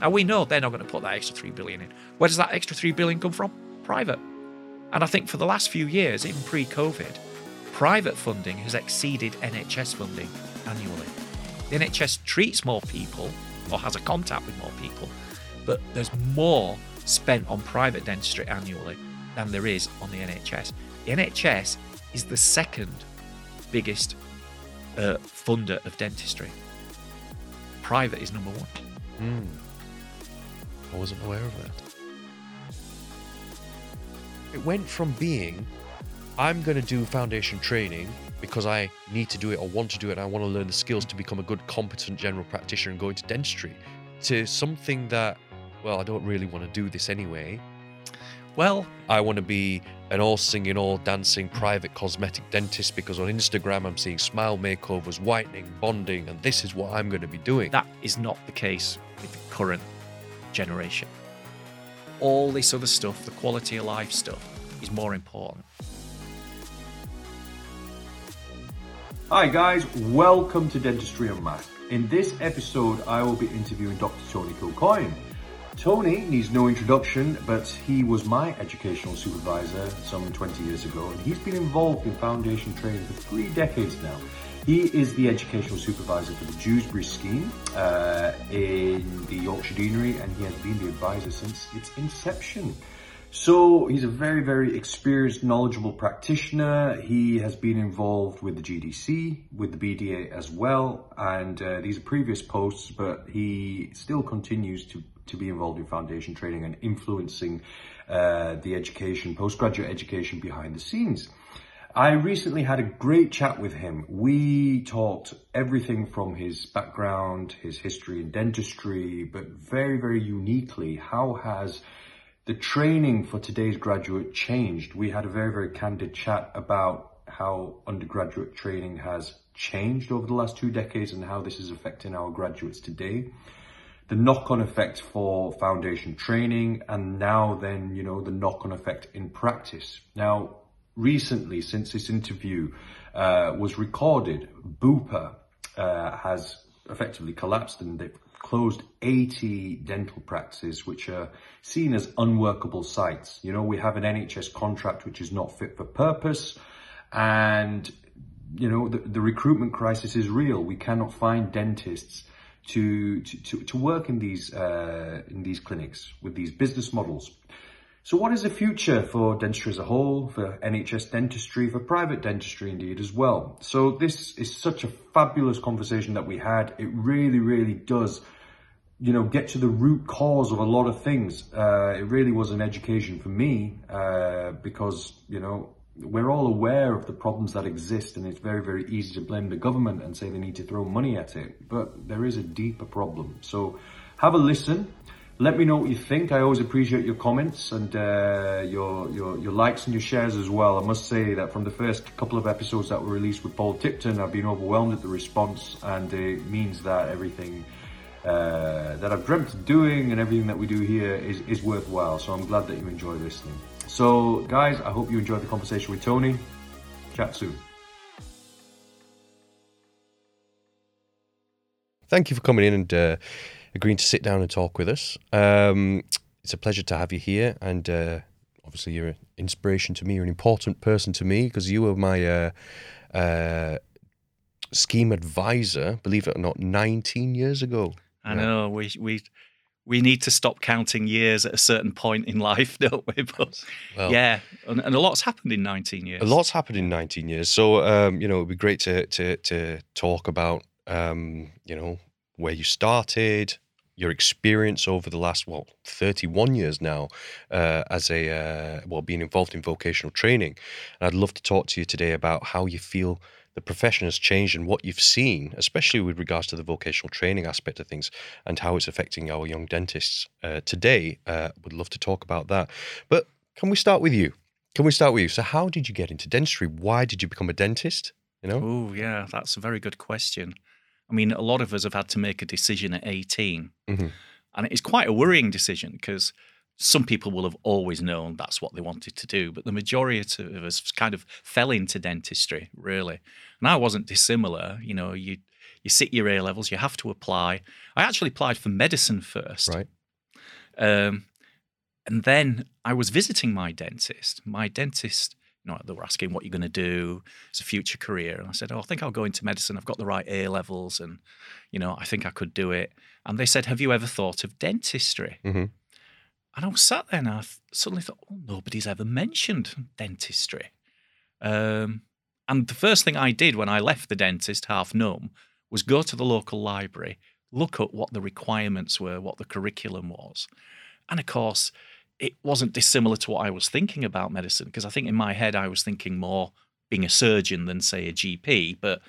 Now we know they're not going to put that extra three billion in. Where does that extra three billion come from? Private. And I think for the last few years, even pre-COVID, private funding has exceeded NHS funding annually. The NHS treats more people or has a contact with more people, but there's more spent on private dentistry annually than there is on the NHS. The NHS is the second biggest uh, funder of dentistry. Private is number one. Mm. I wasn't aware of that. It went from being, I'm going to do foundation training because I need to do it or want to do it and I want to learn the skills to become a good, competent general practitioner and go into dentistry, to something that, well, I don't really want to do this anyway. Well, I want to be an all singing, all dancing private cosmetic dentist because on Instagram I'm seeing smile makeovers, whitening, bonding, and this is what I'm going to be doing. that is not the case with the current generation. All this other stuff, the quality of life stuff, is more important. Hi guys, welcome to Dentistry Unmasked. In this episode, I will be interviewing Dr. Tony Kilcoyne. Tony needs no introduction, but he was my educational supervisor some 20 years ago, and he's been involved in foundation training for three decades now. He is the educational supervisor for the Dewsbury scheme uh, in the Yorkshire Deanery, and he has been the advisor since its inception. So he's a very, very experienced, knowledgeable practitioner. He has been involved with the GDC, with the BDA as well, and uh, these are previous posts, but he still continues to, to be involved in foundation training and influencing uh, the education, postgraduate education behind the scenes. I recently had a great chat with him. We talked everything from his background, his history in dentistry, but very, very uniquely, how has the training for today's graduate changed. We had a very, very candid chat about how undergraduate training has changed over the last two decades and how this is affecting our graduates today. The knock-on effect for foundation training and now then, you know, the knock-on effect in practice. Now, recently, since this interview uh, was recorded, Bupa uh, has effectively collapsed and they've closed 80 dental practices which are seen as unworkable sites. You know, we have an NHS contract which is not fit for purpose and you know, the, the recruitment crisis is real. We cannot find dentists to, to, to work in these, uh, in these clinics with these business models. So what is the future for dentistry as a whole, for NHS dentistry, for private dentistry indeed as well? So this is such a fabulous conversation that we had. It really, really does, you know, get to the root cause of a lot of things. Uh, it really was an education for me uh, because, you know, we're all aware of the problems that exist and it's very, very easy to blame the government and say they need to throw money at it. But there is a deeper problem. So have a listen. Let me know what you think. I always appreciate your comments and uh, your, your your likes and your shares as well. I must say that from the first couple of episodes that were released with Paul Tipton, I've been overwhelmed at the response, and it means that everything uh, that I've dreamt of doing and everything that we do here is, is worthwhile. So I'm glad that you enjoy listening. So, guys, I hope you enjoyed the conversation with Tony. Chat soon. Thank you for coming in and uh, agreeing to sit down and talk with us. Um, it's a pleasure to have you here, and uh, obviously you're an inspiration to me. You're an important person to me because you were my uh, uh, scheme advisor, believe it or not, 19 years ago. I know we we we need to stop counting years at a certain point in life, don't we? But Well, yeah, and, and a lot's happened in 19 years. A lot's happened in 19 years. So, um, you know, it'd be great to to to talk about, um, you know, where you started, your experience over the last well 31 years now uh, as a uh, well being involved in vocational training. And I'd love to talk to you today about how you feel the profession has changed and what you've seen, especially with regards to the vocational training aspect of things and how it's affecting our young dentists uh, today. Uh, would love to talk about that. But can we start with you? Can we start with you? So, how did you get into dentistry? Why did you become a dentist? You know, Oh, yeah, that's a very good question. I mean, a lot of us have had to make a decision at 18, Mhm. and it's quite a worrying decision because some people will have always known that's what they wanted to do, but the majority of us kind of fell into dentistry, really. And I wasn't dissimilar. You know, you You sit your A levels, you have to apply. I actually applied for medicine first. Right. Um, and then I was visiting my dentist. My dentist, you know, they were asking what you're going to do as a future career. And I said, Oh, I think I'll go into medicine. I've got the right A levels and, you know, I think I could do it. And they said, Have you ever thought of dentistry? hmm And I was sat there and I suddenly thought, oh, nobody's ever mentioned dentistry. Um, and the first thing I did when I left the dentist half numb was go to the local library, look at what the requirements were, what the curriculum was. And of course, it wasn't dissimilar to what I was thinking about medicine, because I think in my head I was thinking more being a surgeon than, say, a GP. But,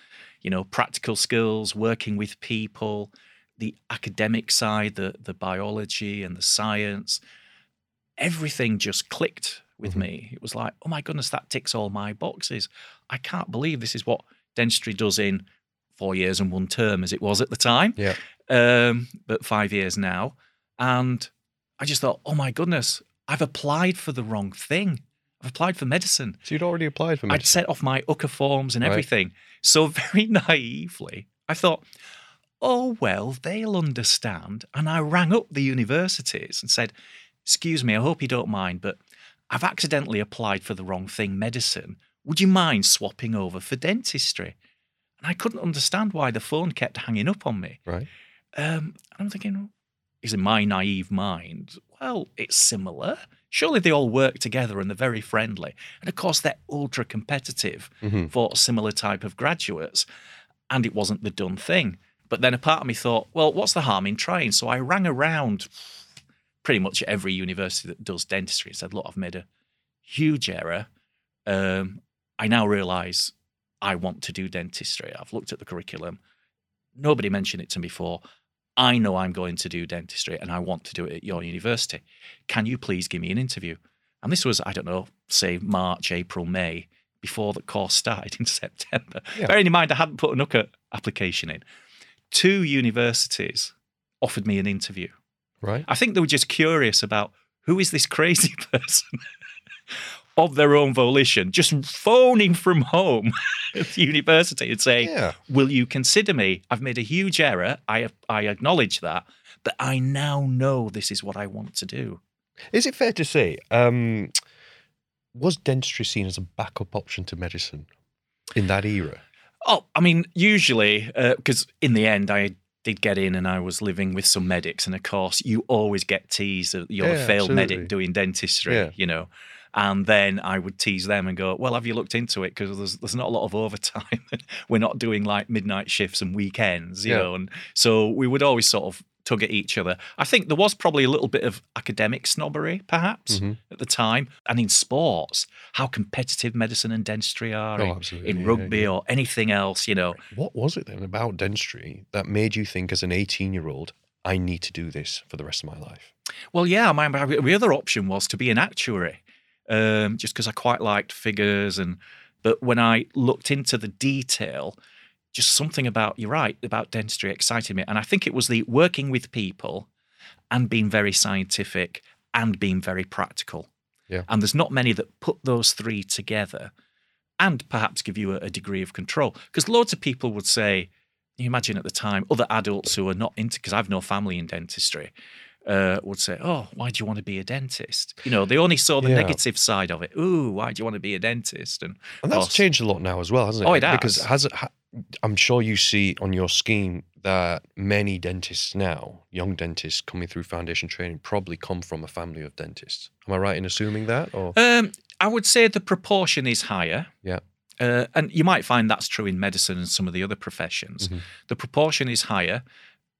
you know, practical skills, working with people, the academic side, the, the biology and the science, everything just clicked with Mhm. me. It was like, oh my goodness, that ticks all my boxes. I can't believe this is what dentistry does in four years and one term, as it was at the time. Yeah. Um, but five years now. And I just thought, oh my goodness, I've applied for the wrong thing. I've applied for medicine. So you'd already applied for medicine? I'd set off my UCAS forms and Right. everything. So very naively, I thought, oh, well, they'll understand. And I rang up the universities and said, excuse me, I hope you don't mind, but I've accidentally applied for the wrong thing, medicine. Would you mind swapping over for dentistry? And I couldn't understand why the phone kept hanging up on me. Right. Um, and I'm thinking, is in my naive mind, well, it's similar. Surely they all work together and they're very friendly. And of course, they're ultra competitive hmm for a similar type of graduates. And it wasn't the done thing. But then a part of me thought, well, what's the harm in trying? So I rang around pretty much every university that does dentistry and said, look, I've made a huge error. Um, I now realize I want to do dentistry. I've looked at the curriculum. Nobody mentioned it to me before. I know I'm going to do dentistry and I want to do it at your university. Can you please give me an interview? And this was, I don't know, say March, April, May, before the course started in September. Yeah. Bearing in mind, I hadn't put an UCAS application in. Two universities offered me an interview. Right. I think they were just curious about who is this crazy person of their own volition, just phoning from home at the university and saying, Yeah. Will you consider me? I've made a huge error. I, I acknowledge that, but I now know this is what I want to do. Is it fair to say, um, was dentistry seen as a backup option to medicine in that era? Oh, I mean, usually, because in the end, I did get in and I was living with some medics. And of course, you always get teased that you're Yeah, a failed absolutely. medic doing dentistry, Yeah. you know. And then I would tease them and go, Well, have you looked into it? Because there's, there's not a lot of overtime. We're not doing like midnight shifts and weekends, you Yeah. know. And so we would always sort of tug at each other. I think there was probably a little bit of academic snobbery, perhaps, Mhm. at the time. And in sports, how competitive medicine and dentistry are Oh, in- in rugby yeah. or anything else, you know. What was it then about dentistry that made you think, as an 18 year old, I need to do this for the rest of my life? Well, yeah, my my other option was to be an actuary, um, just because I quite liked figures and. But when I looked into the detail, just something about you're right about dentistry excited me, and I think it was the working with people, and being very scientific and being very practical. Yeah. And there's not many that put those three together, and perhaps give you a, a degree of control. Because loads of people would say, you imagine at the time, other adults who are not into, because I've no family in dentistry, uh, would say, "Oh, why do you want to be a dentist?" You know, they only saw the Yeah. negative side of it. Ooh, why do you want to be a dentist? And, And that's course- changed a lot now as well, hasn't it? Oh, it Because has. has it, I'm sure you see on your scheme that many dentists now, young dentists coming through foundation training, probably come from a family of dentists. Am I right in assuming that? Or Um, I would say the proportion is higher. Yeah. Uh, and you might find that's true in medicine and some of the other professions. Mhm. The proportion is higher.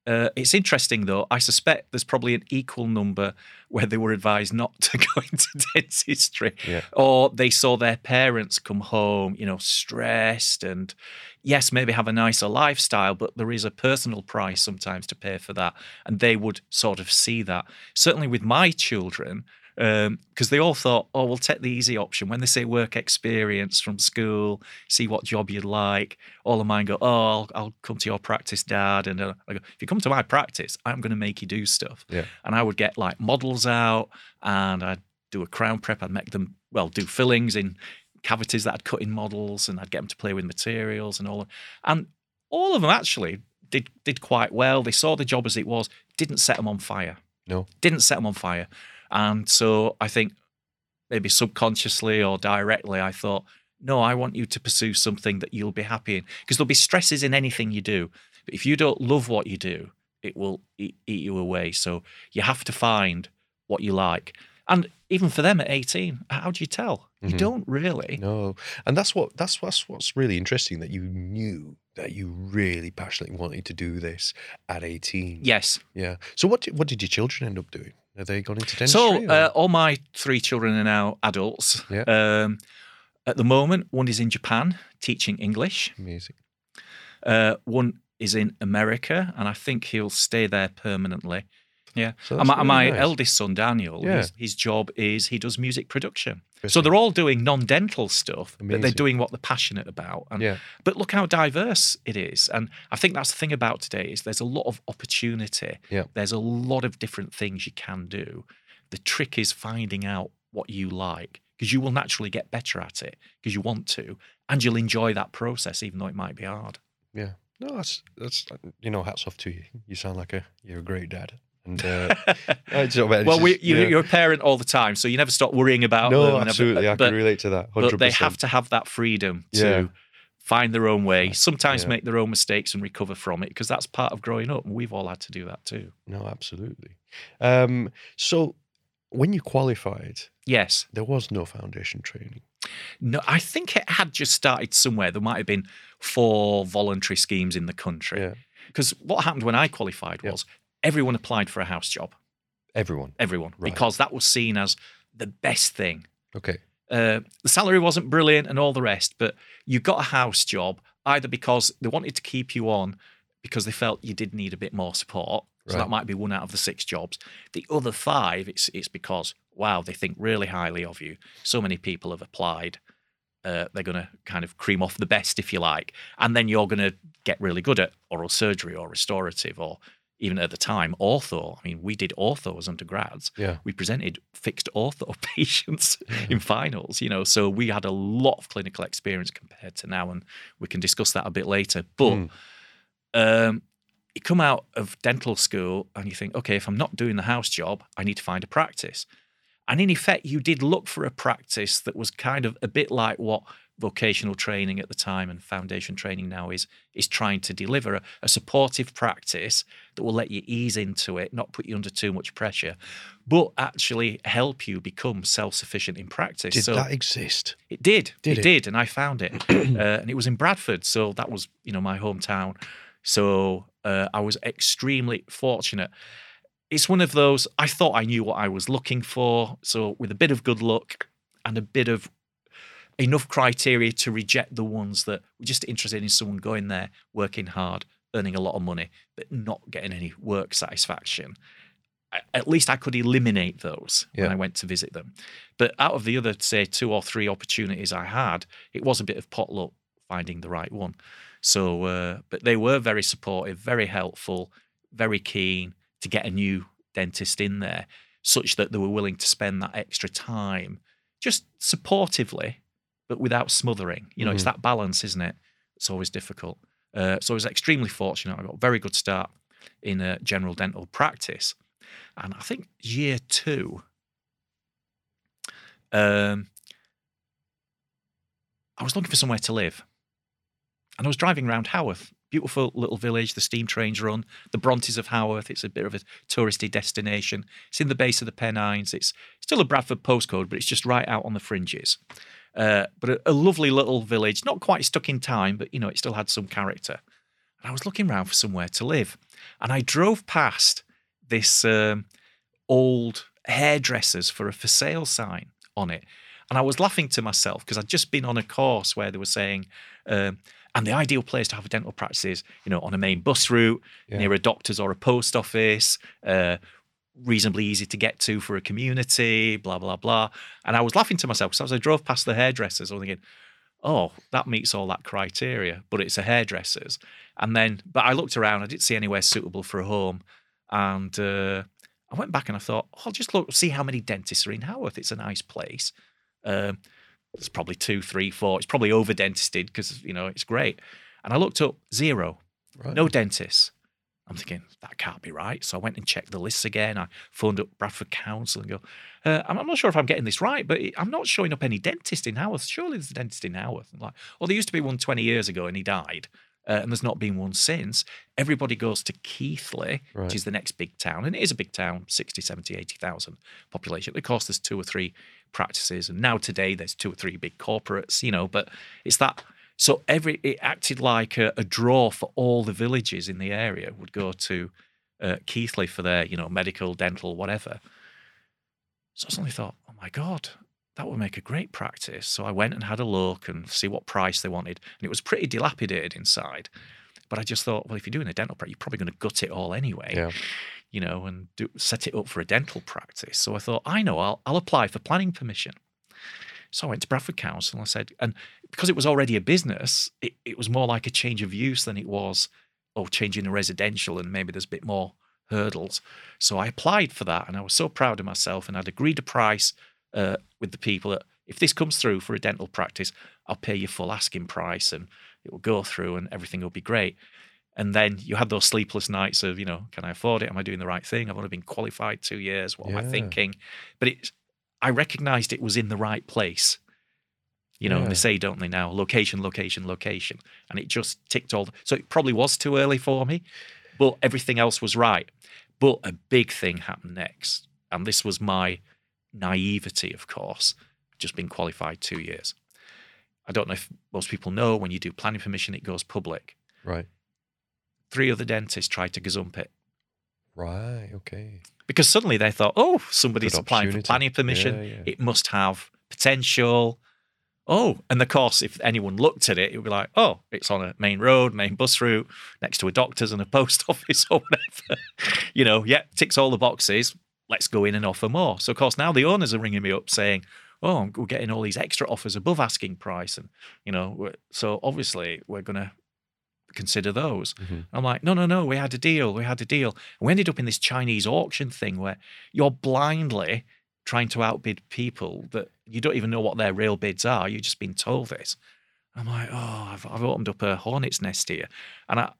Uh, it's interesting though. I suspect there's probably an equal number where they were advised not to go into dentistry, Yeah. or they saw their parents come home, you know, stressed, and yes, maybe have a nicer lifestyle, but there is a personal price sometimes to pay for that, and they would sort of see that. Certainly with my children, because they all thought, oh, we'll take the easy option. When they say work experience from school, see what job you'd like, all of mine go, oh, I'll, I'll come to your practice, dad. And uh, I go, if you come to my practice, I'm going to make you do stuff. Yeah. And I would get like models out and I'd do a crown prep. I'd make them, well, do fillings in cavities that I'd cut in models and I'd get them to play with materials and all. Of, And all of them actually did did quite well. They saw the job as it was, didn't set them on fire. No. Didn't set them on fire. And so I think maybe subconsciously or directly, I thought, no, I want you to pursue something that you'll be happy in. Because there'll be stresses in anything you do. But if you don't love what you do, it will eat, eat you away. So you have to find what you like. And even for them at 18, how do you tell? You Mhm. don't really. No, and that's what that's what's what's really interesting that you knew that you really passionately wanted to do this at eighteen. Yes. yeah. So what did, what did your children end up doing? Are they gone into dentistry? So uh, all my three children are now adults. Yeah. Um, at the moment, one is in Japan teaching English. amazing. Uh, one is in America, and I think he'll stay there permanently. Yeah. So and my, and my nice. eldest son, Daniel, Yeah. his, his job is he does music production. So they're all doing non-dental stuff, but they're doing what they're passionate about. And, Yeah. But look how diverse it is, and I think that's the thing about today is there's a lot of opportunity. Yeah. There's a lot of different things you can do. The trick is finding out what you like because you will naturally get better at it because you want to, and you'll enjoy that process even though it might be hard. Yeah. No, that's that's you know, hats off to you. You sound like a you're a great dad. And uh, well, we, you, yeah. you're a parent all the time, so you never stop worrying about no, them. never- absolutely. I can relate to that. 100%. but they have to have that freedom to Yeah. find their own way. Sometimes Yeah. make their own mistakes and recover from it because that's part of growing up, and we've all had to do that too. No, absolutely. Um, so when you qualified, Yes, there was no foundation training. no, I think it had just started somewhere. There might have been four voluntary schemes in the country. Yeah. Because what happened when I qualified was everyone applied for a house job. Everyone. Everyone, Right. because that was seen as the best thing. Okay. Uh, the salary wasn't brilliant and all the rest, but you got a house job either because they wanted to keep you on because they felt you did need a bit more support. So Right. that might be one out of the six jobs. The other five, it's it's because wow, they think really highly of you. So many people have applied. Uh, they're going to kind of cream off the best, if you like, and then you're going to get really good at oral surgery or restorative or even at the time ortho. I mean, we did ortho as undergrads Yeah. we presented fixed ortho patients in finals, you know, so we had a lot of clinical experience compared to now, and we can discuss that a bit later. But Mm. um, you come out of dental school and you think, okay, if I'm not doing the house job, I need to find a practice. And in effect, you did look for a practice that was kind of a bit like what vocational training at the time and foundation training now is is trying to deliver a, a supportive practice that will let you ease into it, not put you under too much pressure, but actually help you become self-sufficient in practice. Did so that exist? it did. Did it, it? did, and I found it, uh, and it was in Bradford, so that was you know my hometown. So uh, I was extremely fortunate. It's one of those. I thought I knew what I was looking for, so with a bit of good luck and a bit of enough criteria to reject the ones that were just interested in someone going there, working hard, earning a lot of money, but not getting any work satisfaction. At least I could eliminate those when I went to visit them. But out of the other, say, two or three opportunities I had, it was a bit of potluck finding the right one. So, uh, but they were very supportive, very helpful, very keen to get a new dentist in there, such that they were willing to spend that extra time just supportively, but without smothering. You know, it's Mhm. that balance, isn't it? It's always difficult. Uh, so I was extremely fortunate. I got a very good start in a general dental practice. And I think year two, um, I was looking for somewhere to live. And I was driving around Haworth, beautiful little village. The steam trains run. The Brontes of Haworth. It's a bit of a touristy destination. It's in the base of the Pennines. It's still a Bradford postcode, but it's just right out on the fringes. Uh, but a, a lovely little village, not quite stuck in time, but you know, it still had some character. And I was looking around for somewhere to live. And I drove past this um, old hairdressers for a for sale sign on it. And I was laughing to myself because I'd just been on a course where they were saying, um, and the ideal place to have a dental practice is, you know, on a main bus route, Yeah. near a doctor's or a post office, uh, reasonably easy to get to for a community, blah, blah, blah. And I was laughing to myself because as I drove past the hairdressers, I was thinking, oh, that meets all that criteria, but it's a hairdresser's. And then, but I looked around, I didn't see anywhere suitable for a home. And uh, I went back and I thought, oh, I'll just look, see how many dentists are in Haworth. It's a nice place. Um, there's probably two, three, four. It's probably over dentisted because, you know, it's great. And I looked up zero, Right. no dentists. I'm thinking that can't be right. So I went and checked the lists again. I phoned up Bradford Council and go, uh, I'm, I'm not sure if I'm getting this right, but I'm not showing up any dentist in Haworth. Surely there's a dentist in Haworth. I'm like, well, there used to be one 20 years ago and he died. Uh, and there's not been one since. Everybody goes to Keighley, Right. which is the next big town. And it is a big town, 60, 70, 80,000 population. Of course, there's two or three practices. And now today there's two or three big corporates, you know, but it's that. So every it acted like a, a draw for all the villages in the area would go to uh, Keighley for their, you know, medical, dental, whatever. So I suddenly thought, oh my God, that would make a great practice. So I went and had a look and see what price they wanted. And it was pretty dilapidated inside. But I just thought, well, if you're doing a dental practice, you're probably going to gut it all anyway, Yeah. you know, and do, set it up for a dental practice. So I thought, I know, I'll, I'll apply for planning permission. So I went to Bradford Council and I said, and because it was already a business, it, it was more like a change of use than it was, oh, changing a residential and maybe there's a bit more hurdles. So I applied for that and I was so proud of myself and I'd agreed a price uh, with the people that if this comes through for a dental practice, I'll pay you full asking price and it will go through and everything will be great. And then you had those sleepless nights of, you know, can I afford it? Am I doing the right thing? I've only been qualified two years. What am I thinking? But it, I recognized it was in the right place. You know, Yeah. they say, don't they now, location, location, location. And it just ticked all. The, so it probably was too early for me, but everything else was right. But a big thing happened next. And this was my naivety, of course, just been qualified two years. I don't know if most people know when you do planning permission, it goes public. Right. Three other dentists tried to gazump it Right. Okay. because suddenly they thought, oh, somebody's Good applying for planning permission. Yeah, yeah. It must have potential. Oh, and of course, if anyone looked at it, it would be like, oh, it's on a main road, main bus route, next to a doctor's and a post office or whatever. you know, yeah, ticks all the boxes. Let's go in and offer more. So, of course, now the owners are ringing me up saying, oh, we're getting all these extra offers above asking price. And, you know, so obviously we're going to consider those. Mhm. I'm like, no, no, no, we had a deal. We had a deal. And we ended up in this Chinese auction thing where you're blindly trying to outbid people that you don't even know what their real bids are. You've just been told this. I'm like, oh, I've, I've opened up a hornet's nest here. And I,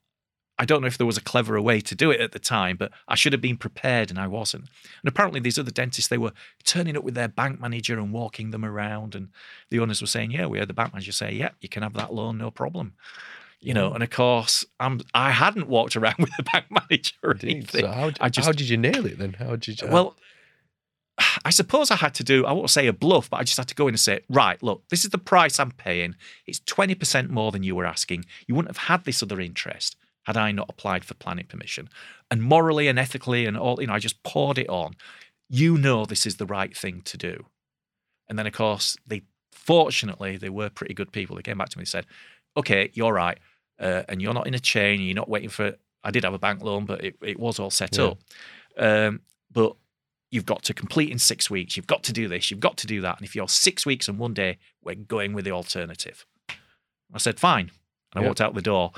I don't know if there was a cleverer way to do it at the time, but I should have been prepared and I wasn't. And apparently, these other dentists, they were turning up with their bank manager and walking them around. And the owners were saying, yeah, we heard the bank manager say, yeah, you can have that loan, no problem. You know, mm. and of course, I'm I hadn't walked around with a bank manager or Indeed. anything. So how, just- how did you nail it then? How did you? Well, I suppose I had to do, I won't say a bluff, but I just had to go in and say, right, look, this is the price I'm paying. It's 20% more than you were asking. You wouldn't have had this other interest had I not applied for planning permission. And morally and ethically and all, you know, I just poured it on. You know this is the right thing to do. And then, of course, they fortunately, they were pretty good people. They came back to me and said, okay, you're right. Uh, and you're not in a chain. You're not waiting for, I did have a bank loan, but it, it was all set Yeah. up. Um, but you've got to complete in six weeks. You've got to do this. You've got to do that. And if you're six weeks and one day, we're going with the alternative. I said, fine. And I Yeah. walked out the door,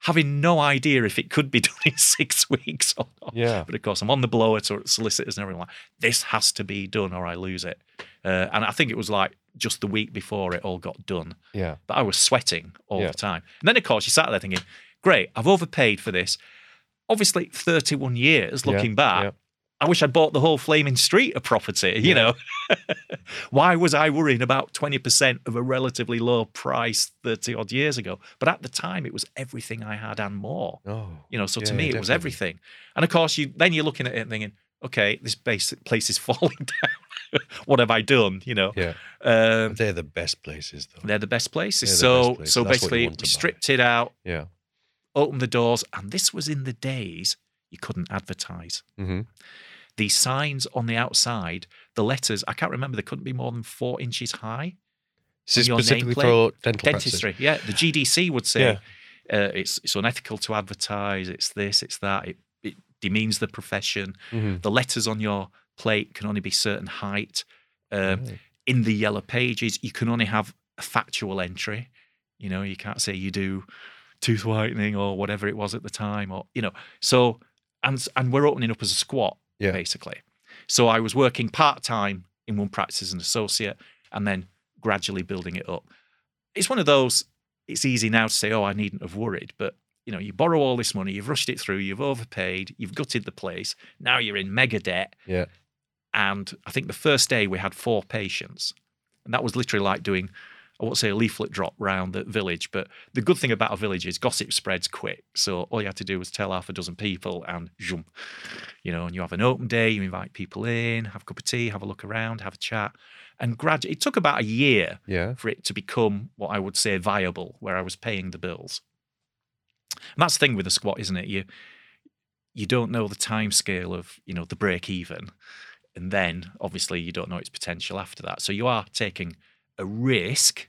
having no idea if it could be done in six weeks or not. yeah. But of course, I'm on the blower to solicitors and everyone like this has to be done or I lose it. Uh, and I think it was like just the week before it all got done. Yeah. But I was sweating all Yeah. the time. And then, of course, you sat there thinking, great, I've overpaid for this. Obviously, 31 years Yeah, looking back, yeah. I wish I'd bought the whole flaming street of property, you Yeah. know. Why was I worrying about 20% of a relatively low price 30 odd years ago? But at the time, it was everything I had and more. Oh. You know, so to Yeah, me, it was everything. And of course, you then you're looking at it and thinking, okay, this base, place is falling down. what have I done? You know, Yeah. um, They're the best places though. they're the best places. The so, best places. so That's basically, we buy. stripped it out, Yeah. opened the doors, and this was in the days you couldn't advertise. Mm-hmm. These signs on the outside, the letters, I can't remember, they couldn't be more than four inches high. This is specifically for dental practices. Dentistry, yeah. The GDC would say uh, it's it's unethical to advertise. It's this, it's that. It, it demeans the profession. Mhm. The letters on your plate can only be certain height. Um. In the yellow pages, you can only have a factual entry. You know, you can't say you do tooth whitening or whatever it was at the time, or you know. So, and and we're opening up as a squat, Yeah. basically. So I was working part time in one practice as an associate, and then gradually building it up. It's one of those. it's easy now to say, oh, I needn't have worried. But, you know, you borrow all this money, you've rushed it through, you've overpaid, you've gutted the place. Now you're in mega debt. Yeah. And I think the first day we had four patients. And that was literally like doing, I won't say a leaflet drop round the village, but the good thing about a village is gossip spreads quick. So all you had to do was tell half a dozen people and zoom, you know, and you have an open day, you invite people in, have a cup of tea, have a look around, have a chat. And gradually, it took about a year Yeah. for it to become what I would say viable, where I was paying the bills. And that's the thing with a squat, isn't it? You you don't know the time scale of you know the break even, and then obviously you don't know its potential after that. So you are taking a risk.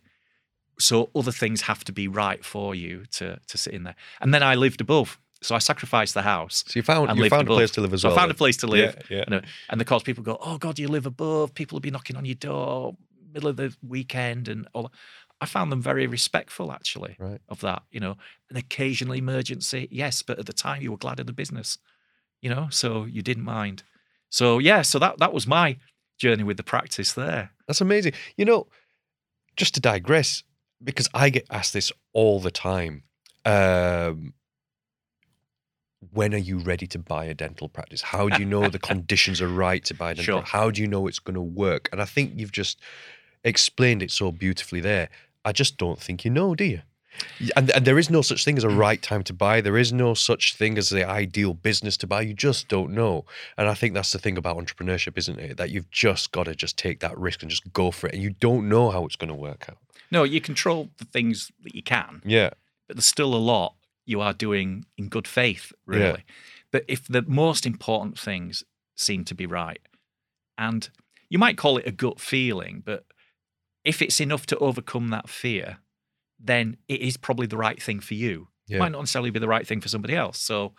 So other things have to be right for you to to sit in there. And then I lived above, so I sacrificed the house. So you found you found a place to live as So well. I found a place to live. Yeah. yeah. And, and of course, people go, "Oh God, you live above." People will be knocking on your door middle of the weekend, and all. that. I found them very respectful, actually, Right. of that. You know, an occasional emergency, yes, but at the time you were glad of the business. You know, so you didn't mind. So yeah, so that that was my journey with the practice there. That's amazing. You know, just to digress, because I get asked this all the time. Um, when are you ready to buy a dental practice? How do you know the conditions are right to buy a dental? Sure. How do you know it's going to work? And I think you've just explained it so beautifully there. I just don't think you know, do you? And, and there is no such thing as a right time to buy. There is no such thing as the ideal business to buy. You just don't know. And I think that's the thing about entrepreneurship, isn't it? That you've just got to just take that risk and just go for it. And you don't know how it's going to work out. No, you control the things that you can, Yeah. but there's still a lot you are doing in good faith, Yeah. really. But if the most important things seem to be right, and you might call it a gut feeling, but if it's enough to overcome that fear, then it is probably the right thing for you. Yeah. It might not necessarily be the right thing for somebody else. So,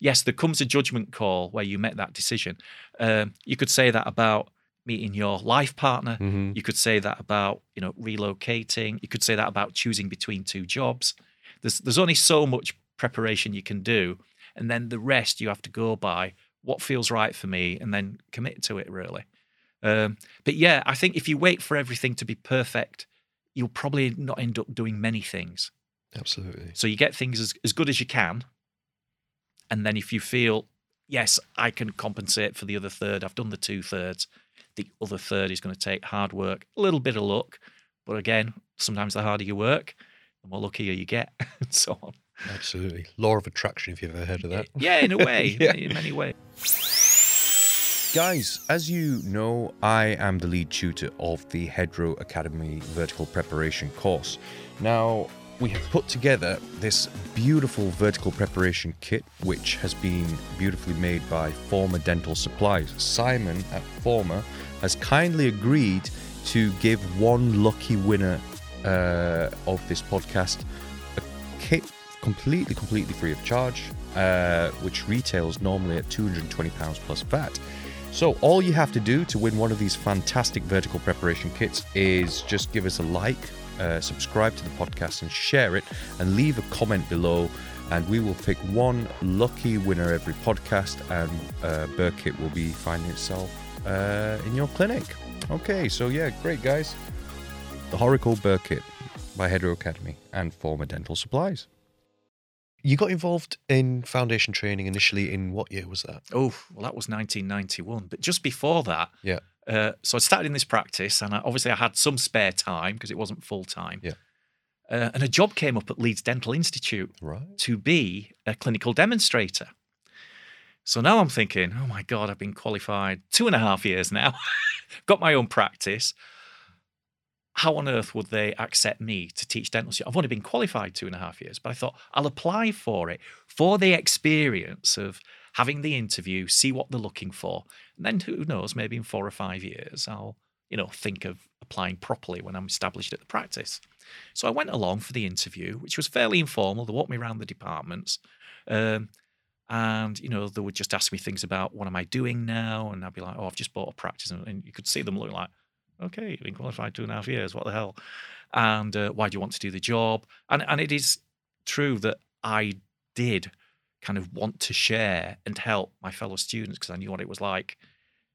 yes, there comes a judgment call where you make that decision. Um, you could say that about meeting your life partner. hmm You could say that about you know relocating. You could say that about choosing between two jobs. There's there's only so much preparation you can do, and then the rest you have to go by what feels right for me, and then commit to it really. Um, but yeah, I think if you wait for everything to be perfect, you'll probably not end up doing many things. Absolutely. So you get things as, as good as you can. And then if you feel, yes, I can compensate for the other third, I've done the two thirds, the other third is going to take hard work, a little bit of luck. But again, sometimes the harder you work, the more luckier you get, and so on. Absolutely. Law of attraction, if you've ever heard of that. Yeah, in a way, Yeah. in many ways. Guys, as you know, I am the lead tutor of the Hedro Academy Vertical Preparation course. Now, we have put together this beautiful vertical preparation kit, which has been beautifully made by Forma Dental Supplies. Simon at Forma has kindly agreed to give one lucky winner uh, of this podcast a kit completely, completely free of charge, uh, which retails normally at £220 plus VAT. So, all you have to do to win one of these fantastic vertical preparation kits is just give us a like, uh, subscribe to the podcast, and share it, and leave a comment below. And we will pick one lucky winner every podcast, and uh, Burkit will be finding itself uh, in your clinic. Okay, so yeah, great guys. The Horacle Burkit by Hedro Academy and Forma Dental Supplies. You got involved in foundation training initially in what year was that? Oh, well, that was 1991. But just before that, Yeah. uh, so I started in this practice, and I, obviously I had some spare time because it wasn't full time. Yeah. Uh, and a job came up at Leeds Dental Institute Right. to be a clinical demonstrator. So now I'm thinking, oh my God, I've been qualified two and a half years now, got my own practice. How on earth would they accept me to teach dentistry? I've only been qualified two and a half years, but I thought I'll apply for it for the experience of having the interview, see what they're looking for. And then who knows, maybe in four or five years, I'll, you know, think of applying properly when I'm established at the practice. So I went along for the interview, which was fairly informal. They walked me around the departments. Um, and, you know, they would just ask me things about what am I doing now? And I'd be like, oh, I've just bought a practice. And, and you could see them look like, okay, you've been qualified two and a half years. What the hell? And uh, why do you want to do the job? And, and it is true that I did kind of want to share and help my fellow students because I knew what it was like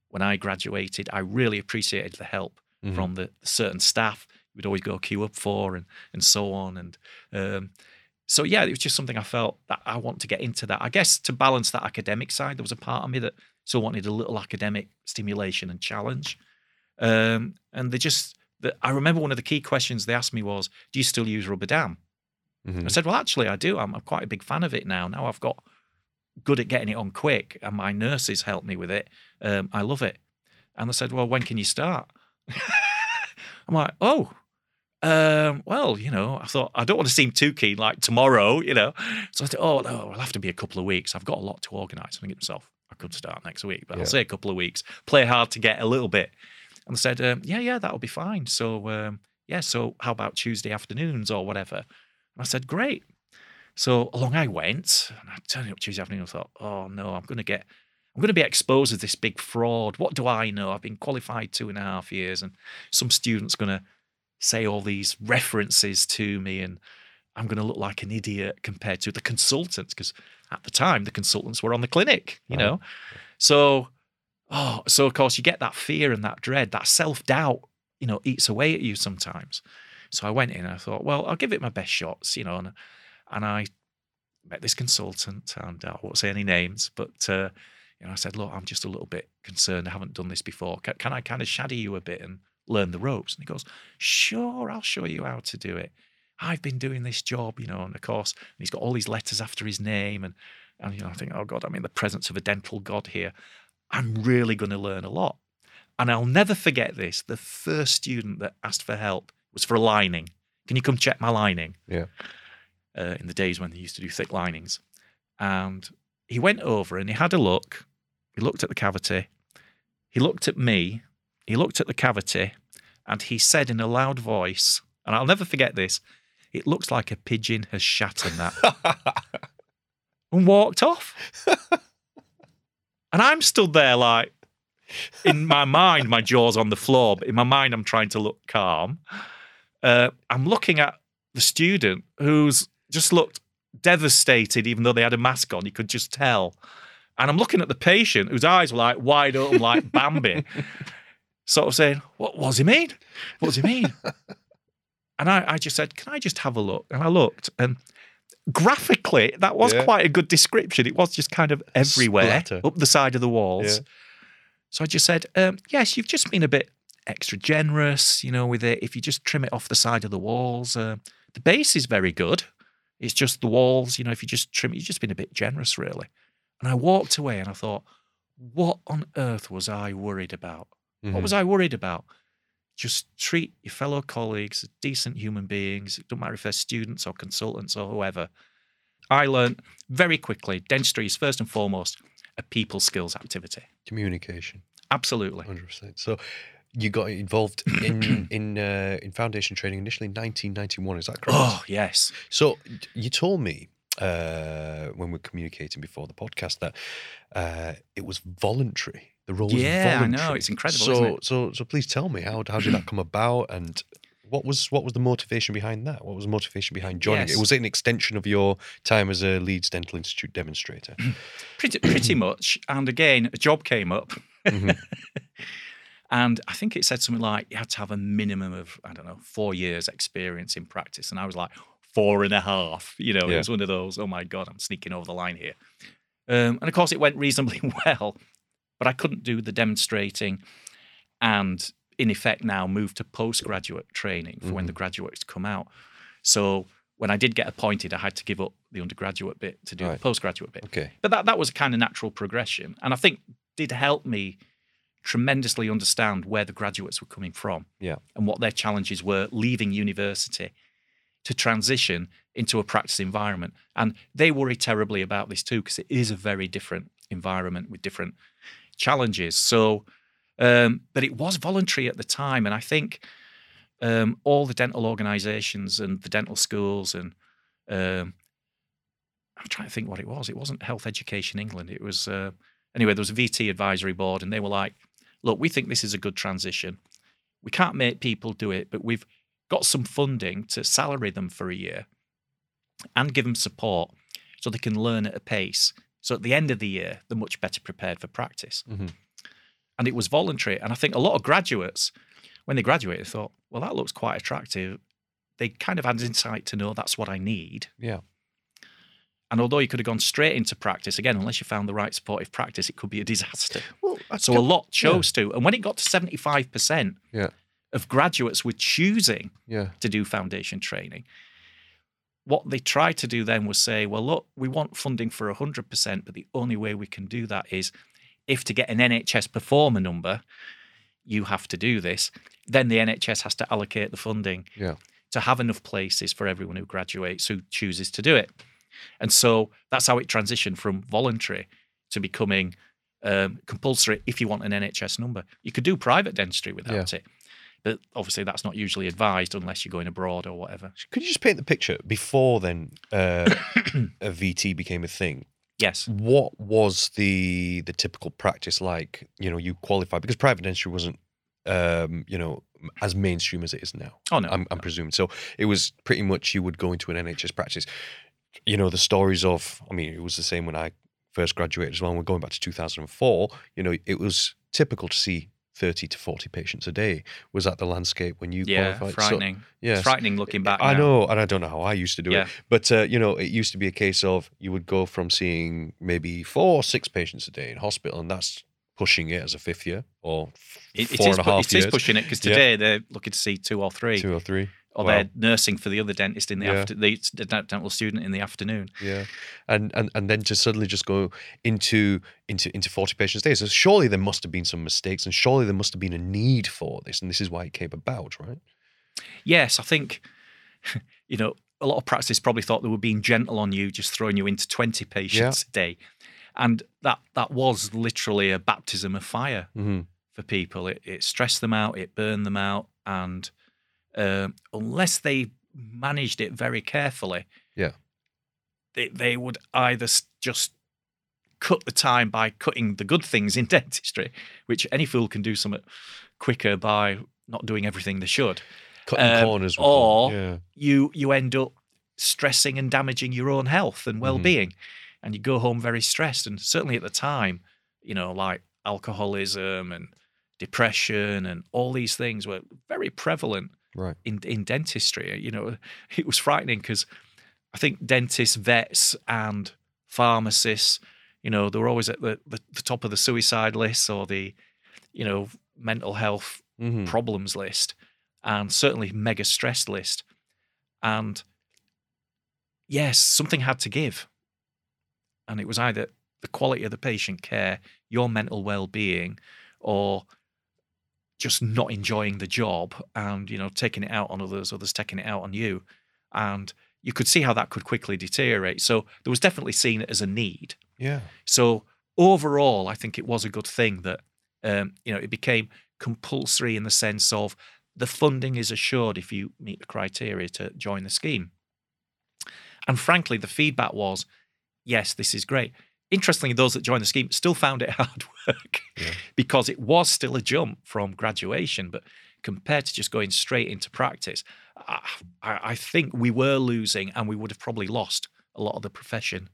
when I graduated. I really appreciated the help Mhm. from the certain staff. we'd always go queue up for and and so on. And um, so yeah, it was just something I felt that I want to get into that. I guess to balance that academic side, there was a part of me that still wanted a little academic stimulation and challenge. Um, and they just, the, I remember one of the key questions they asked me was, "Do you still use rubber dam?" Mhm. I said, "Well, actually, I do. I'm, I'm quite a big fan of it now. Now I've got good at getting it on quick, and my nurses help me with it. Um, I love it." And they said, "Well, when can you start?" I'm like, "Oh, um, well, you know, I thought I don't want to seem too keen, like tomorrow, you know. So I said, "Oh no, it'll have to be a couple of weeks. I've got a lot to organise. I think to myself, I could start next week, but Yeah. I'll say a couple of weeks. Play hard to get a little bit. And they said, um, "Yeah, yeah, that'll be fine." So um, yeah, so how about Tuesday afternoons or whatever? And I said, "Great." So along I went, and I turned up Tuesday afternoon. I thought, "Oh no, I'm going to get." I'm going to be exposed as this big fraud. What do I know? I've been qualified two and a half years, and some student's going to say all these references to me, and I'm going to look like an idiot compared to the consultants because at the time the consultants were on the clinic, you Right. know. So, oh, so of course you get that fear and that dread, that self doubt, you know, eats away at you sometimes. So I went in and I thought, well, I'll give it my best shots, you know, and and I met this consultant, and I won't say any names, but uh, you know, I said, look, I'm just a little bit concerned. I haven't done this before. Can, can I kind of shadow you a bit and learn the ropes? And he goes, sure, I'll show you how to do it. I've been doing this job, you know, and of course, and he's got all these letters after his name, and and you know, I think, oh God, I'm in the presence of a dental god here. I'm really going to learn a lot. And I'll never forget this. The first student that asked for help was for a lining. Can you come check my lining? Yeah. Uh, in the days when they used to do thick linings. And he went over and he had a look. He looked at the cavity. He looked at me. He looked at the cavity. And he said in a loud voice, and I'll never forget this, it looks like a pigeon has shat in that. and walked off. and I'm stood there like, in my mind, my jaw's on the floor, but in my mind, I'm trying to look calm. Uh, I'm looking at the student who's just looked devastated, even though they had a mask on. You could just tell. And I'm looking at the patient whose eyes were like wide open, like Bambi, sort of saying, What, does he mean? What does he mean? and I, I just said, Can I just have a look? And I looked, and graphically, that was Yeah. quite a good description. It was just kind of everywhere, Splatter. up the side of the walls. Yeah. So I just said, um, Yes, you've just been a bit extra generous, you know, with it. If you just trim it off the side of the walls, uh, the base is very good. It's just the walls, you know, if you just trim it, you've just been a bit generous, really. And I walked away and I thought, what on earth was I worried about? What Mhm. was I worried about? Just treat your fellow colleagues as decent human beings. It doesn't matter if they're students or consultants or whoever. I learned very quickly dentistry is first and foremost a people skills activity. Communication, Absolutely. hundred percent. So you got involved in in uh, in foundation training initially in 1991. Is that correct? Oh, yes. So you told me uh, when we were communicating before the podcast that uh, it was voluntary. The role was Yeah, I know. It's incredible, So isn't it? so so please tell me how how did that come about and. What was what was the motivation behind that? What was the motivation behind joining Yes. it? Was it an extension of your time as a Leeds Dental Institute demonstrator? Pretty, pretty much. And again, a job came up. Mhm. And I think it said something like you had to have a minimum of, I don't know, four years experience in practice. And I was like, four and a half. You know, it was one of those, oh my God, I'm sneaking over the line here. Um, and of course, it went reasonably well, but I couldn't do the demonstrating and, in effect, now move to postgraduate training for when the mm-hmm. graduates come out. So when I did get appointed, I had to give up the undergraduate bit to do Right. the postgraduate bit. Okay. But that, that was a kind of natural progression. And I think did help me tremendously understand where the graduates were coming from Yeah. and what their challenges were leaving university to transition into a practice environment. And they worry terribly about this too, because it is a very different environment with different challenges. So, um, but it was voluntary at the time. And I think um, all the dental organizations and the dental schools and um, I'm trying to think what it was. It wasn't Health Education England. It was uh, anyway. There was a VT advisory board, and they were like, "Look, we think this is a good transition. We can't make people do it, but we've got some funding to salary them for a year and give them support so they can learn at a pace. So at the end of the year, they're much better prepared for practice." Mhm. And it was voluntary, and I think a lot of graduates, when they graduated, thought, well, that looks quite attractive. They kind of had insight to know that's what I need. Yeah. And although you could have gone straight into practice, again, unless you found the right supportive practice, it could be a disaster. Well, So a lot chose to. And when it got to 75% Yeah. of graduates were choosing Yeah. to do foundation training, what they tried to do then was say, well, look, we want funding for 100%, but the only way we can do that is if to get an NHS performer number, you have to do this, then the NHS has to allocate the funding Yeah. to have enough places for everyone who graduates who chooses to do it. And so that's how it transitioned from voluntary to becoming um, compulsory if you want an NHS number. You could do private dentistry without it, but obviously that's not usually advised unless you're going abroad or whatever. Could you just paint the picture before then uh, a VT became a thing? Yes. What was the the typical practice like? You know, you qualified because private dentistry wasn't, um, you know, as mainstream as it is now. Oh no. I'm, I'm presuming. So it was pretty much you would go into an NHS practice. You know, the stories of, I mean, it was the same when I first graduated as well. We're going back to 2004. You know, it was typical to see 30 to 40 patients a day. Was that the landscape when you yeah, qualified? So- frightening. yes. It's frightening looking back. I now. know, and I don't know how I used to do Yeah. it, but uh, you know, it used to be a case of you would go from seeing maybe four or six patients a day in hospital, and that's pushing it as a fifth year or It, it four is, and a half it is years, pushing it because Yeah. today they're looking to see two or three, two or three. Or Wow. they're nursing for the other dentist in the Yeah. after the the dental student in the afternoon. Yeah, and and and then to suddenly just go into into into forty patients a day. So surely there must have been some mistakes, and surely there must have been a need for this, and this is why it came about, right? Yes, I think you know a lot of practices probably thought they were being gentle on you, just throwing you into twenty patients a day, and that that was literally a baptism of fire Mm-hmm. for people. It, it stressed them out, it burned them out, and um, unless they managed it very carefully, Yeah. they they would either just cut the time by cutting the good things in dentistry, which any fool can do something quicker by not doing everything they should. Cutting Um, corners, we call it. or- yeah, You you end up stressing and damaging your own health and well being, and you go home very stressed. And certainly at the time, you know, like alcoholism and depression and all these things were very prevalent right. in in dentistry. You know, it was frightening because I think dentists, vets, and pharmacists, you know, they were always at the, the, the top of the suicide list or the, you know, mental health Mm-hmm. problems list, and certainly mega stress list. And yes, something had to give, and it was either the quality of the patient care, your mental well-being, or just not enjoying the job and you know taking it out on others others taking it out on you. And you could see how that could quickly deteriorate. So there was definitely seen it as a need. Yeah. so overall i think it was a good thing that um, you know it became compulsory in the sense of the funding is assured if you meet the criteria to join the scheme. And frankly the feedback was yes this is great interestingly those that joined the scheme still found it hard work Yeah. because it was still a jump from graduation but compared to just going straight into practice I, I think we were losing and we would have probably lost a lot of the profession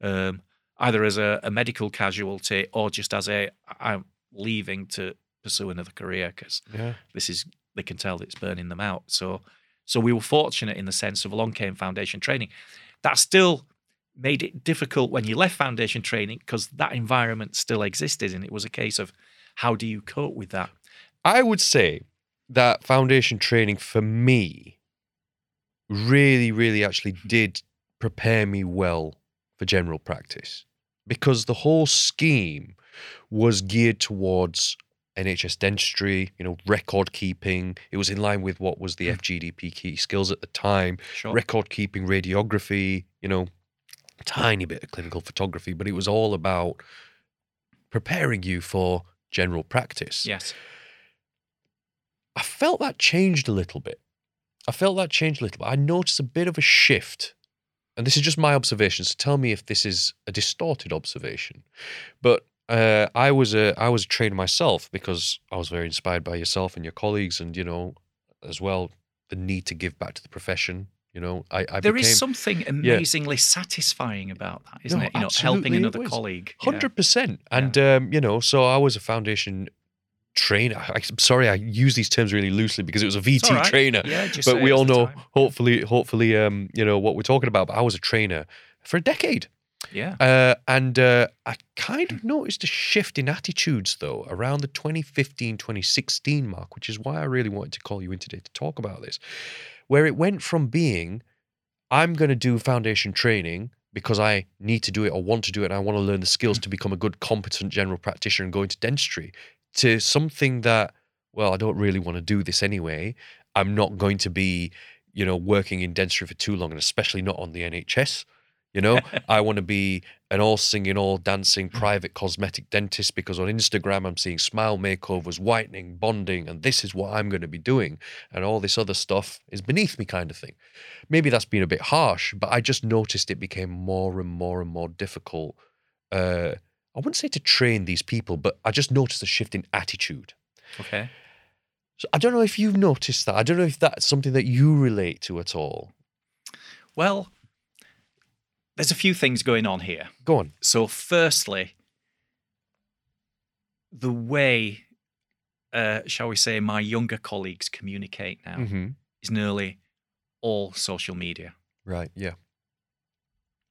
um, either as a, a medical casualty or just as a i'm leaving to pursue another career because Yeah. this is they can tell that it's burning them out. So so we were fortunate in the sense of along came foundation training. That still made it difficult when you left foundation training because that environment still existed and it was a case of how do you cope with that? I would say that foundation training for me really, really actually hmm. did prepare me well for general practice because the whole scheme was geared towards NHS dentistry, you know, record keeping. It was in line with what was the hmm. FGDP key skills at the time Sure. record keeping, radiography, you know, tiny bit of clinical photography, but it was all about preparing you for general practice. yes. I felt that changed a little bit. I felt that changed a little bit. I noticed a bit of a shift. And this is just my observation. So tell me if this is a distorted observation. But uh, I was a I was a trainer myself because I was very inspired by yourself and your colleagues, and you know, as well the need to give back to the profession. You know, I, I There is became something amazingly satisfying about that, isn't No, it? You know, helping another colleague. Yeah. Hundred percent, and um, you know, so I was a foundation trainer. I, I'm sorry, I use these terms really loosely because it was a VT right. trainer. Yeah, just but we all know, time. hopefully, hopefully, um, you know what we're talking about. But I was a trainer for a decade. Yeah. Uh, and uh, I kind of noticed a shift in attitudes, though, around the 2015 2016 mark, which is why I really wanted to call you in today to talk about this, where it went from being, I'm going to do foundation training because I need to do it or want to do it and I want to learn the skills mm. to become a good, competent general practitioner and go into dentistry, to something that, well, I don't really want to do this anyway. I'm not going to be, you know, working in dentistry for too long, and especially not on the NHS. You know, I want to be an all singing, all dancing private cosmetic dentist because on Instagram I'm seeing smile makeovers, whitening, bonding, and this is what I'm going to be doing. And all this other stuff is beneath me, kind of thing. Maybe that's been a bit harsh, but I just noticed it became more and more and more difficult. Uh, I wouldn't say to train these people, but I just noticed a shift in attitude. Okay. So I don't know if you've noticed that. I don't know if that's something that you relate to at all. Well, there's a few things going on here. Go on. So, firstly, the way, uh, shall we say, my younger colleagues communicate now Mm-hmm. is nearly all social media, Right. Yeah.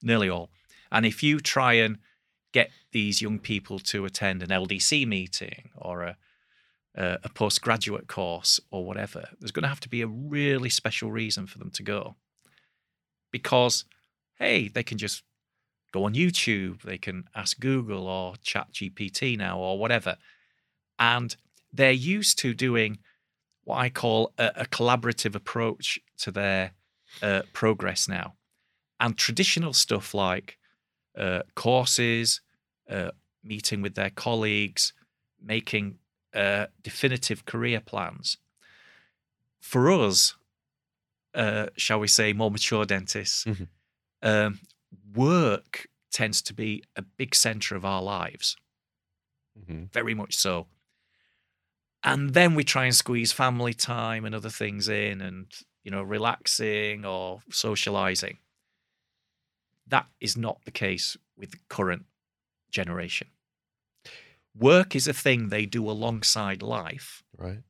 nearly all. And if you try and get these young people to attend an LDC meeting or a a, a postgraduate course or whatever, there's going to have to be a really special reason for them to go. Because, hey, they can just go on YouTube, they can ask Google or Chat GPT now or whatever. And they're used to doing what I call a, a collaborative approach to their uh, progress now. And traditional stuff like uh, courses, uh, meeting with their colleagues, making uh, definitive career plans. For us, uh, shall we say, more mature dentists, Mhm. Um, work tends to be a big center of our lives, Mm-hmm. very much so. And then we try and squeeze family time and other things in and, you know, relaxing or socializing. That is not the case with the current generation. Work is a thing they do alongside life. Right.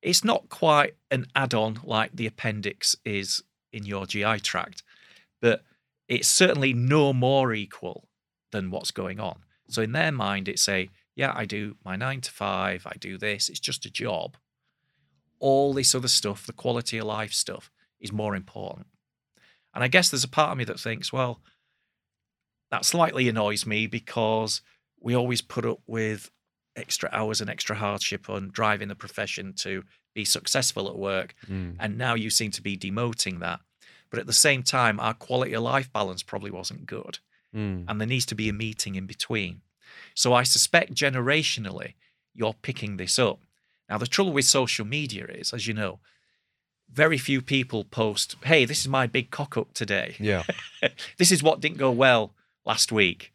It's not quite an add on like the appendix is in your GI tract, but it's certainly no more equal than what's going on. So in their mind, it's a, yeah, I do my nine to five, I do this, it's just a job. All this other stuff, the quality of life stuff, is more important. And I guess there's a part of me that thinks, well, that slightly annoys me because we always put up with extra hours and extra hardship on driving the profession to be successful at work. Mm. And now you seem to be demoting that. But at the same time, our quality of life balance probably wasn't good. Mm. And there needs to be a meeting in between. So I suspect generationally, you're picking this up. Now, the trouble with social media is, as you know, very few people post, hey, this is my big cock up today. Yeah. this is what didn't go well last week.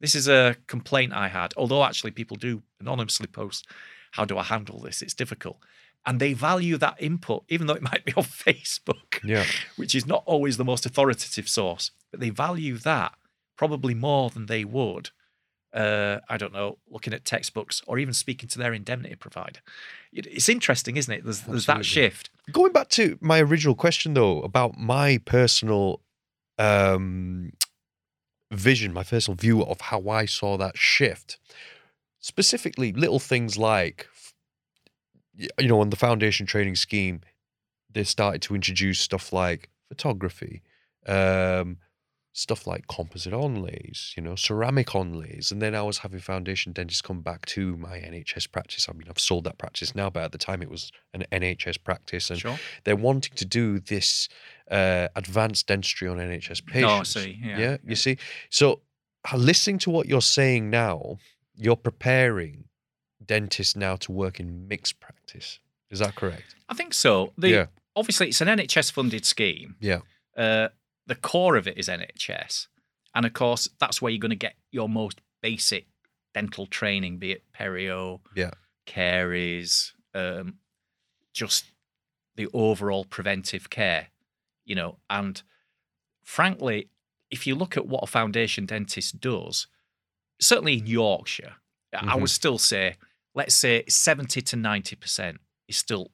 This is a complaint I had. Although actually people do anonymously post, how do I handle this? It's difficult. And they value that input, even though it might be on Facebook, Yeah. which is not always the most authoritative source, but they value that probably more than they would. Uh, I don't know, looking at textbooks or even speaking to their indemnity provider. It- It's interesting, isn't it? There's, there's that shift. Going back to my original question, though, about my personal um, vision, my personal view of how I saw that shift, specifically little things like, you know, on the foundation training scheme, they started to introduce stuff like photography, um, stuff like composite onlays, you know, ceramic onlays. And then I was having foundation dentists come back to my NHS practice. I mean, I've sold that practice now, but at the time it was an NHS practice. And Sure. they're wanting to do this uh, advanced dentistry on NHS patients. No, I see. Yeah. Yeah, you see. So, listening to what you're saying now, you're preparing dentists now to work in mixed practice. Is that correct? I think so. The, Yeah. Obviously, it's an NHS funded scheme. Yeah. Uh, the core of it is NHS. And of course, that's where you're going to get your most basic dental training, be it perio, Yeah. caries, um, just the overall preventive care, you know. And frankly, if you look at what a foundation dentist does, certainly in Yorkshire, I Mhm. would still say let's say 70 to 90% is still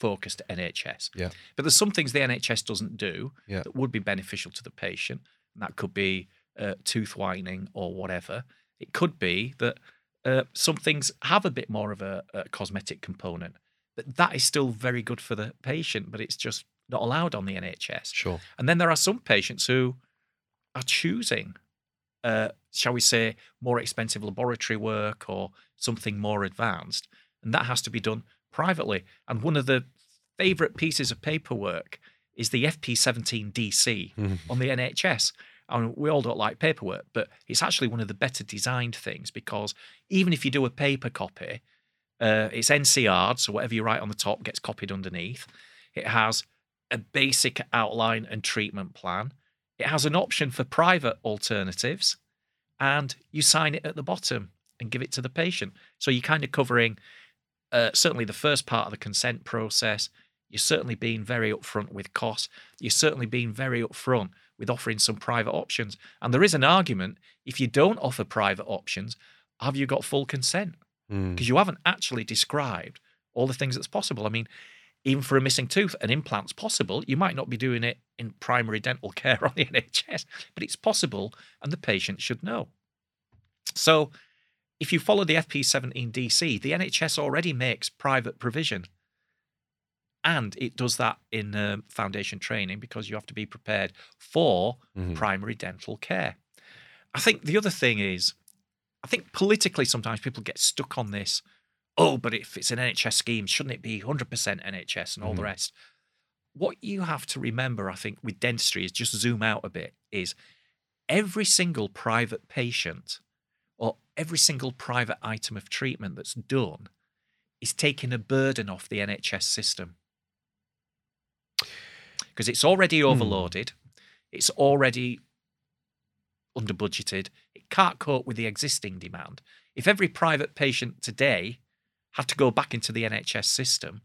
focused NHS. Yeah. But there's some things the NHS doesn't do Yeah. that would be beneficial to the patient. And that could be uh, tooth whitening or whatever. It could be that uh, some things have a bit more of a, a cosmetic component. But that is still very good for the patient, but it's just not allowed on the NHS. Sure. And then there are some patients who are choosing, uh, shall we say, more expensive laboratory work or something more advanced. And that has to be done privately. And one of the favourite pieces of paperwork is the FP17DC Mhm. on the NHS. And we all don't like paperwork, but it's actually one of the better designed things because even if you do a paper copy, uh, it's NCR'd, so whatever you write on the top gets copied underneath. It has a basic outline and treatment plan. It has an option for private alternatives, and you sign it at the bottom and give it to the patient. So you're kind of covering uh, certainly the first part of the consent process. You're certainly being very upfront with costs. You're certainly being very upfront with offering some private options. And there is an argument if you don't offer private options, have you got full consent? Mm. because you haven't actually described all the things that's possible. I mean, even for a missing tooth, an implant's possible. You might not be doing it in primary dental care on the NHS, but it's possible, and the patient should know. So, if you follow the FP17DC, the NHS already makes private provision. And it does that in um, foundation training because you have to be prepared for Mhm. primary dental care. I think the other thing is, I think politically sometimes people get stuck on this. Oh, but if it's an NHS scheme, shouldn't it be 100% NHS and all the Mhm. rest? What you have to remember, I think, with dentistry is just zoom out a bit is every single private patient or every single private item of treatment that's done is taking a burden off the NHS system. Because it's already overloaded, it's already under budgeted, it can't cope with the existing demand. If every private patient today had to go back into the NHS system,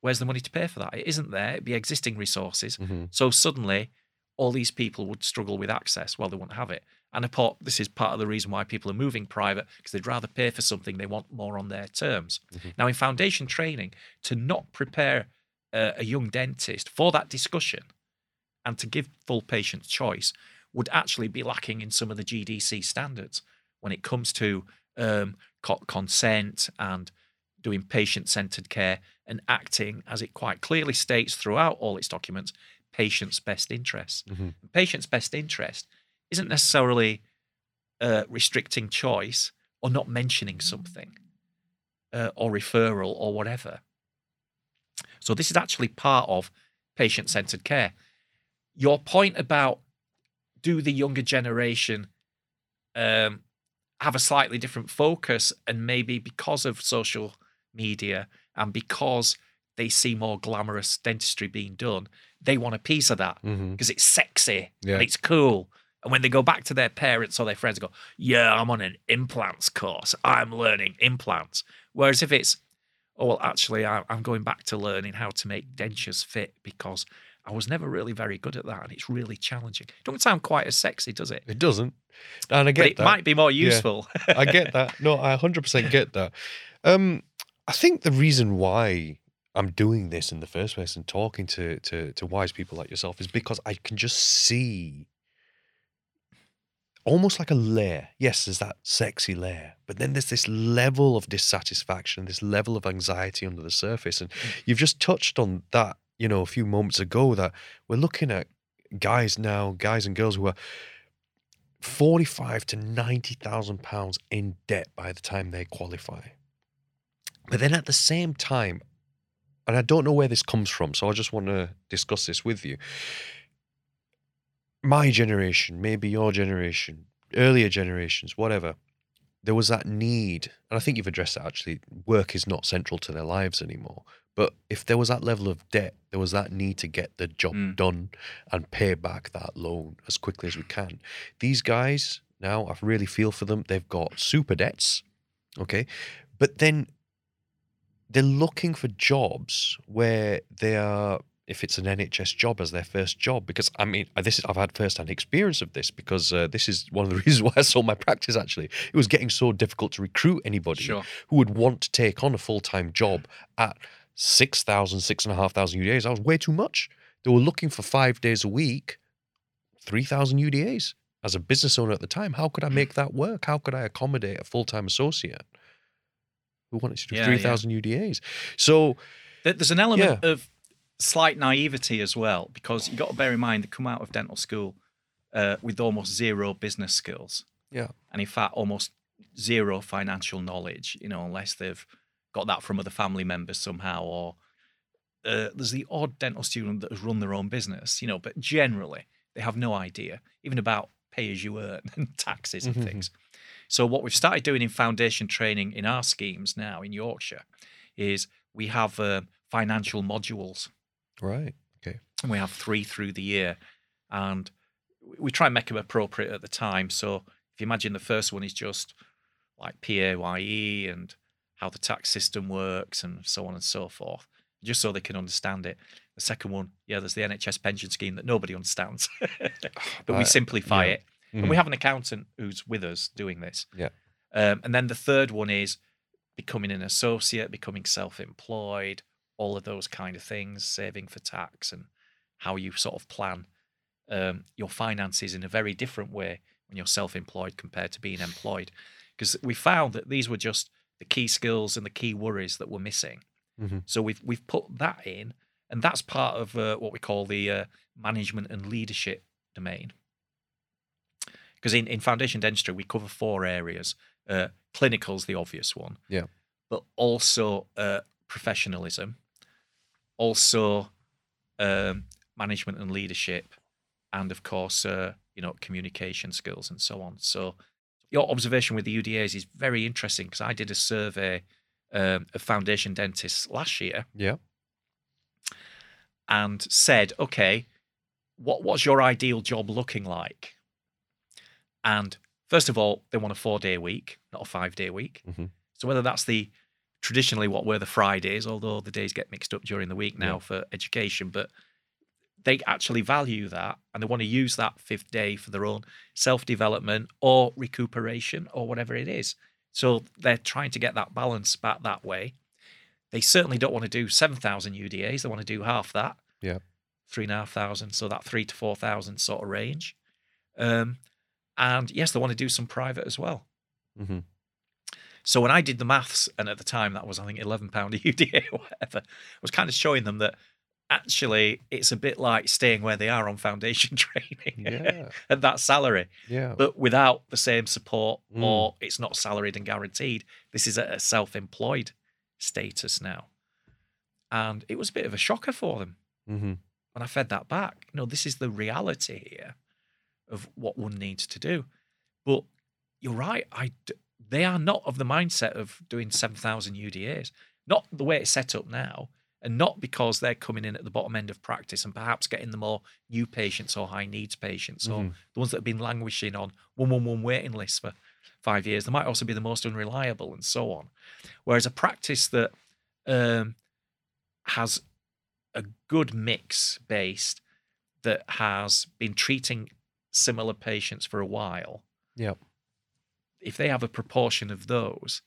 where's the money to pay for that? It isn't there, it'd be existing resources. Mhm. So suddenly, all these people would struggle with access. Well, they wouldn't have it. And thought this is part of the reason why people are moving private because they'd rather pay for something they want more on their terms. Mhm. Now, in foundation training, to not prepare uh, a young dentist for that discussion and to give full patient choice would actually be lacking in some of the GDC standards when it comes to um, co- consent and doing patient centered care and acting, as it quite clearly states throughout all its documents, patient's best interests. Mhm. Patient's best interest isn't necessarily uh, restricting choice or not mentioning something uh, or referral or whatever. So, this is actually part of patient centered care. Your point about do the younger generation um, have a slightly different focus, and maybe because of social media and because they see more glamorous dentistry being done, they want a piece of that mm-hmm. because it's sexy Yeah. and it's cool. And when they go back to their parents or their friends, and go, "Yeah, I'm on an implants course. I'm learning implants." Whereas if it's, "Oh well, actually, I'm going back to learning how to make dentures fit because I was never really very good at that, and it's really challenging." Don't sound quite as sexy, does it? It doesn't. And I But get it that. might be more useful. I get that. No, I 100% get that. Um, I think the reason why I'm doing this in the first place and talking to, to, to wise people like yourself is because I can just see almost like a layer. Yes, there's that sexy layer, but then there's this level of dissatisfaction, this level of anxiety under the surface. And you've just touched on that, you know, a few moments ago that we're looking at guys now, guys and girls who are 45 to 90,000 pounds in debt by the time they qualify. But then at the same time, and I don't know where this comes from, so I just want to discuss this with you. My generation, maybe your generation, earlier generations, whatever, there was that need, and I think you've addressed that actually. Work is not central to their lives anymore. But if there was that level of debt, there was that need to get the job Mm. done and pay back that loan as quickly as we can. These guys now, I really feel for them. They've got super debts, okay, but then they're looking for jobs where they are if it's an NHS job as their first job because I mean uh, this is I've had first-hand experience of this because uh, this is one of the reasons why I sold my practice actually it was getting so difficult to recruit anybody Sure. who would want to take on a full-time job at 6,000 6,500 UDAs that was way too much they were looking for five days a week 3,000 UDAs as a business owner at the time how could I make that work how could I accommodate a full-time associate who wanted to do Yeah, yeah. 3,000 UDAs so There's an element of slight naivety as well, because you've got to bear in mind they come out of dental school uh, with almost zero business skills. Yeah. And in fact, almost zero financial knowledge, you know, unless they've got that from other family members somehow, or uh, there's the odd dental student that has run their own business, you know, but generally they have no idea, even about pay as you earn and taxes and Mhm. things. So, what we've started doing in foundation training in our schemes now in Yorkshire is we have uh, financial modules right Okay. and we have three through the year and we try and make them appropriate at the time so if you imagine the first one is just like paye and how the tax system works and so on and so forth just so they can understand it the second one yeah there's the nhs pension scheme that nobody understands but we Uh, simplify yeah. it Mhm. and we have an accountant who's with us doing this Yeah. um, and then the third one is becoming an associate becoming self-employed all of those kind of things, saving for tax and how you sort of plan um, your finances in a very different way when you're self-employed compared to being employed. Because we found that these were just the key skills and the key worries that were missing. Mhm. So we've we've put that in, and that's part of uh, what we call the uh, management and leadership domain. Because in, in foundation dentistry, we cover four areas. Uh, clinical's the obvious one. Yeah. But also uh, professionalism, also um, management and leadership, and of course, uh, you know, communication skills and so on. So your observation with the UDAs is very interesting because I did a survey um, of foundation dentists last year yeah and said, okay, what what's your ideal job looking like? And first of all, they want a four day week, not a five day week. Mhm. So whether that's the traditionally what were the Fridays, although the days get mixed up during the week now Yeah. for education, but they actually value that and they want to use that fifth day for their own self development or recuperation or whatever it is. So they're trying to get that balance back that way. They certainly don't want to do 7,000 UDAs. They want to do half that. Yeah. Three and a half thousand. So that three to 4,000 sort of range. Um, and yes, they want to do some private as well. hmm So when I did the maths, and at the time that was, I think, £11 a UDA or whatever, I was kind of showing them that actually it's a bit like staying where they are on foundation training yeah at that salary, yeah but without the same support Mm. or it's not salaried and guaranteed. This is a self employed status now. And it was a bit of a shocker for them hmm when I fed that back. You know, this is the reality here of what one needs to do. But you're right. I d- they are not of the mindset of doing seven thousand UDAs. Not the way it's set up now, and not because they're coming in at the bottom end of practice and perhaps getting the more new patients or high needs patients or Mhm. the ones that have been languishing on one one one waiting lists for five years. They might also be the most unreliable and so on. Whereas a practice that um, has a good mix based that has been treating similar patients for a while, Yep. if they have a proportion of those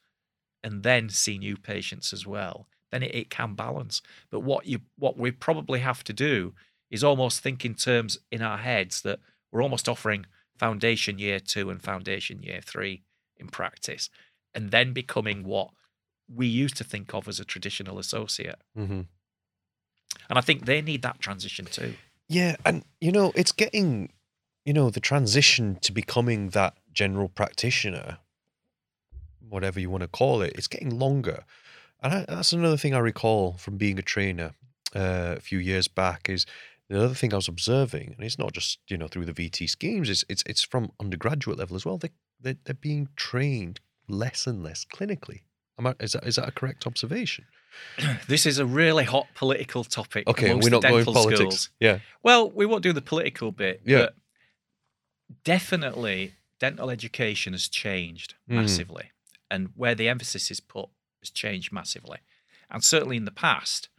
and then see new patients as well, then it, it can balance. But what you what we probably have to do is almost think in terms in our heads that we're almost offering foundation year two and foundation year three in practice, and then becoming what we used to think of as a traditional associate. hmm And I think they need that transition too. Yeah, and you know, it's getting, you know, the transition to becoming that general practitioner, whatever you want to call it, it's getting longer. And I, that's another thing I recall from being a trainer uh, a few years back is the other thing I was observing, and it's not just you know through the VT schemes, it's it's it's from undergraduate level as well. They they they're being trained less and less clinically. Am I, is that is that a correct observation? This is a really hot political topic. Okay, we're not going politics. schools. Yeah. Well, we won't do the political bit. Yeah. But definitely, dental education has changed Mm. massively, and where the emphasis is put has changed massively. And certainly in the past,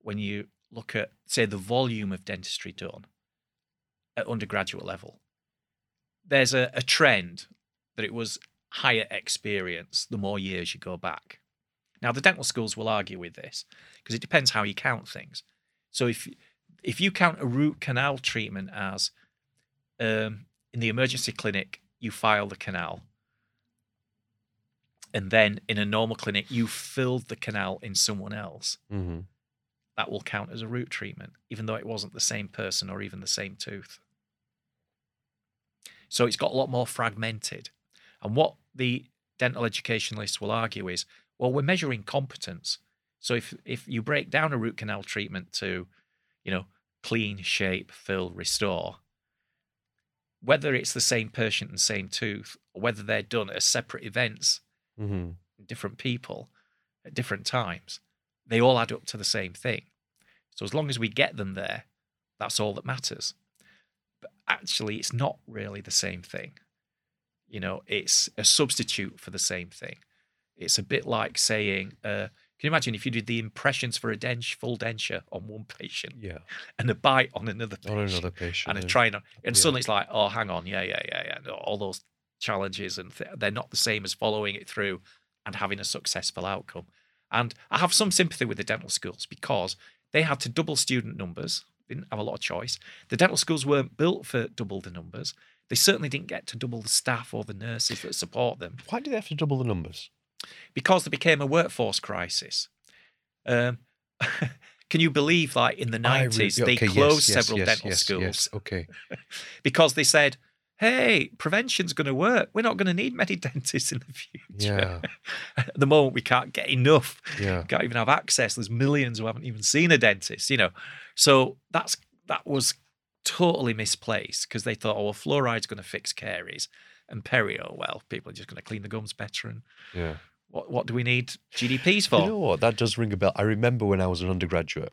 when you look at, say, the volume of dentistry done at undergraduate level, there's a, a trend that it was higher experience the more years you go back. Now, the dental schools will argue with this because it depends how you count things. So if if you count a root canal treatment as um, in the emergency clinic, you file the canal, and then in a normal clinic, you filled the canal in someone else, Mm-hmm. that will count as a root treatment, even though it wasn't the same person or even the same tooth. So it's got a lot more fragmented. And what the dental educationalists will argue is, well, we're measuring competence. So if if you break down a root canal treatment to, you know, clean, shape, fill, restore, whether it's the same patient and same tooth, or whether they're done as separate events, Mm-hmm. different people at different times, they all add up to the same thing. So as long as we get them there, that's all that matters. But actually, it's not really the same thing. You know, it's a substitute for the same thing. It's a bit like saying, uh, can you imagine if you did the impressions for a dent- full denture on one patient Yeah. and a bite on another patient? On another patient. and a yeah. trying on, and Yeah. suddenly it's like, oh, hang on, yeah, yeah, yeah, yeah. All those challenges, and th- they're not the same as following it through and having a successful outcome. And I have some sympathy with the dental schools because they had to double student numbers, didn't have a lot of choice. The dental schools weren't built for double the numbers. They certainly didn't get to double the staff or the nurses that support them Why do they have to double the numbers? because there became a workforce crisis. Um, can you believe, like in the I re- nineties, they okay, yes, closed yes, several yes, dental yes, schools yes, Okay. because they said, "Hey, prevention's going to work. We're not going to need many dentists in the future." Yeah. At the moment, we can't get enough. Yeah. Can't even have access. There's millions who haven't even seen a dentist. You know, so that's that was totally misplaced because they thought, "Oh, well, fluoride's going to fix caries." And perio, well, people are just going to clean the gums better. And Yeah. what what do we need GDPs for? You know what? That does ring a bell. I remember when I was an undergraduate,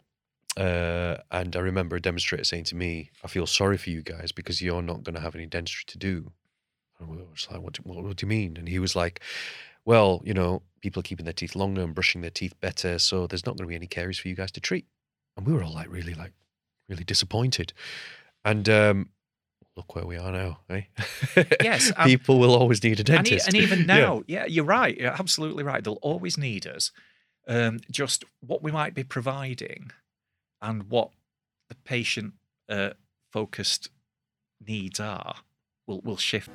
uh, and I remember a demonstrator saying to me, "I feel sorry for you guys because you're not going to have any dentistry to do." And I was like, what do, what, what do you mean? And he was like, "Well, you know, people are keeping their teeth longer and brushing their teeth better, so there's not going to be any caries for you guys to treat." And we were all like, really, like, really disappointed. And um, look where we are now, eh? Yes, and- people will always need a and, e- dentist. and even Yeah. now, yeah. you're right. You're absolutely right. They'll always need us. Um, just what we might be providing and what the patient uh, focused needs are will will shift.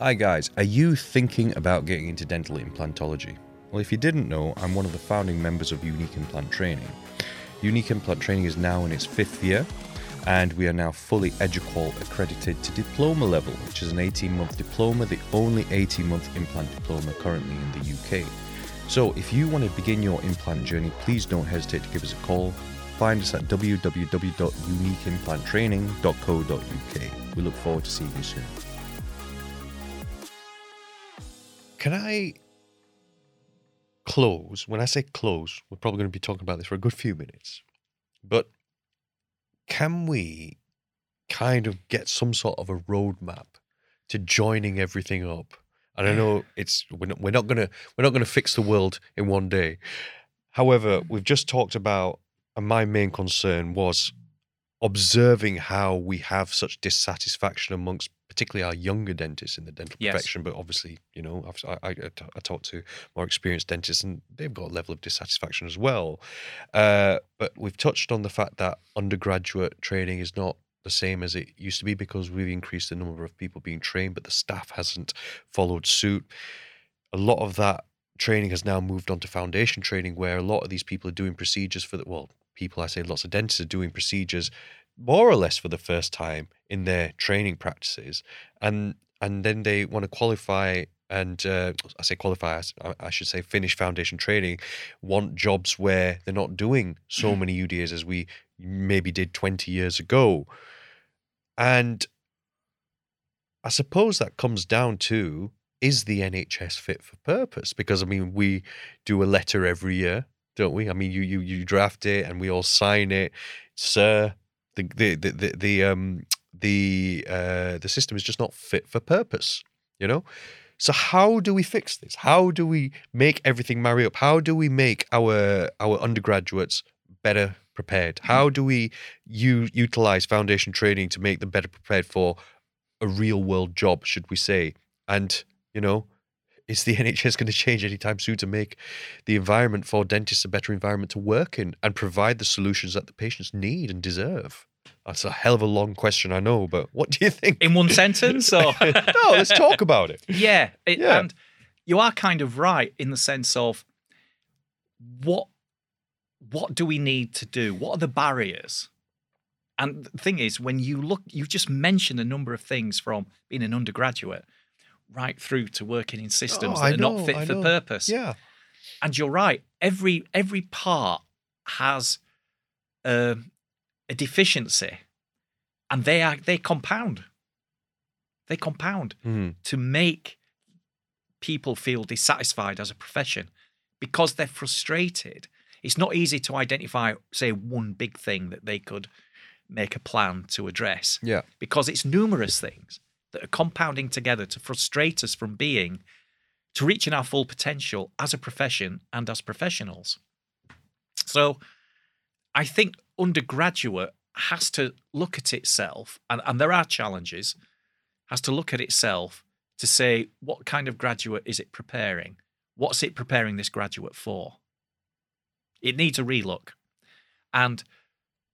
Hi guys, are you thinking about getting into dental implantology? Well, if you didn't know, I'm one of the founding members of Unique Implant Training. Unique Implant Training is now in its fifth year, and we are now fully Eduqual accredited to diploma level, which is an 18 month diploma, the only 18 month implant diploma currently in the UK. So, if you want to begin your implant journey, please don't hesitate to give us a call. Find us at www.uniqueimplanttraining.co.uk. We look forward to seeing you soon. Can I close? When I say close, we're probably going to be talking about this for a good few minutes. But can we kind of get some sort of a roadmap to joining everything up? And I know it's we're not, we're not gonna we're not gonna fix the world in one day. However, we've just talked about, and my main concern was observing how we have such dissatisfaction amongst particularly our younger dentists in the dental Yes. profession. But obviously, you know, I've, I, I, I t- I talk to more experienced dentists and they've got a level of dissatisfaction as well. Uh, but we've touched on the fact that undergraduate training is not the same as it used to be because we've increased the number of people being trained, but the staff hasn't followed suit. A lot of that training has now moved on to foundation training where a lot of these people are doing procedures for the well people i say lots of dentists are doing procedures more or less for the first time in their training practices. And and then they want to qualify and uh, i say qualify I- i should say finish foundation training want jobs where they're not doing so many udas as we maybe did 20 years ago and i suppose that comes down to is the NHS fit for purpose? Because I mean, we do a letter every year, don't we? I mean, you you you draft it and we all sign it, sir. The the the the, the um the uh the system is just not fit for purpose, you know. So how do we fix this? How do we make everything marry up? How do we make our our undergraduates better prepared? How mm-hmm. do we u- utilize foundation training to make them better prepared for a real world job, should we say? And, you know, is the NHS going to change anytime soon to make the environment for dentists a better environment to work in and provide the solutions that the patients need and deserve? That's a hell of a long question, I know, but what do you think? In one sentence, or no, let's talk about it. yeah, it, Yeah. and you are kind of right in the sense of what what do we need to do? What are the barriers? And the thing is, when you look, you just mentioned a number of things from being an undergraduate right through to working in systems Oh, that I are know, not fit I for know. purpose. Yeah. And you're right. Every every part has um, a deficiency, and they are they compound. They compound Mhm. to make people feel dissatisfied as a profession because they're frustrated. It's not easy to identify, say, one big thing that they could make a plan to address Yeah. because it's numerous things that are compounding together to frustrate us from being to reaching our full potential as a profession and as professionals. So I think undergraduate has to look at itself, and, and there are challenges, has to look at itself to say what kind of graduate is it preparing? What's it preparing this graduate for? It needs a relook. And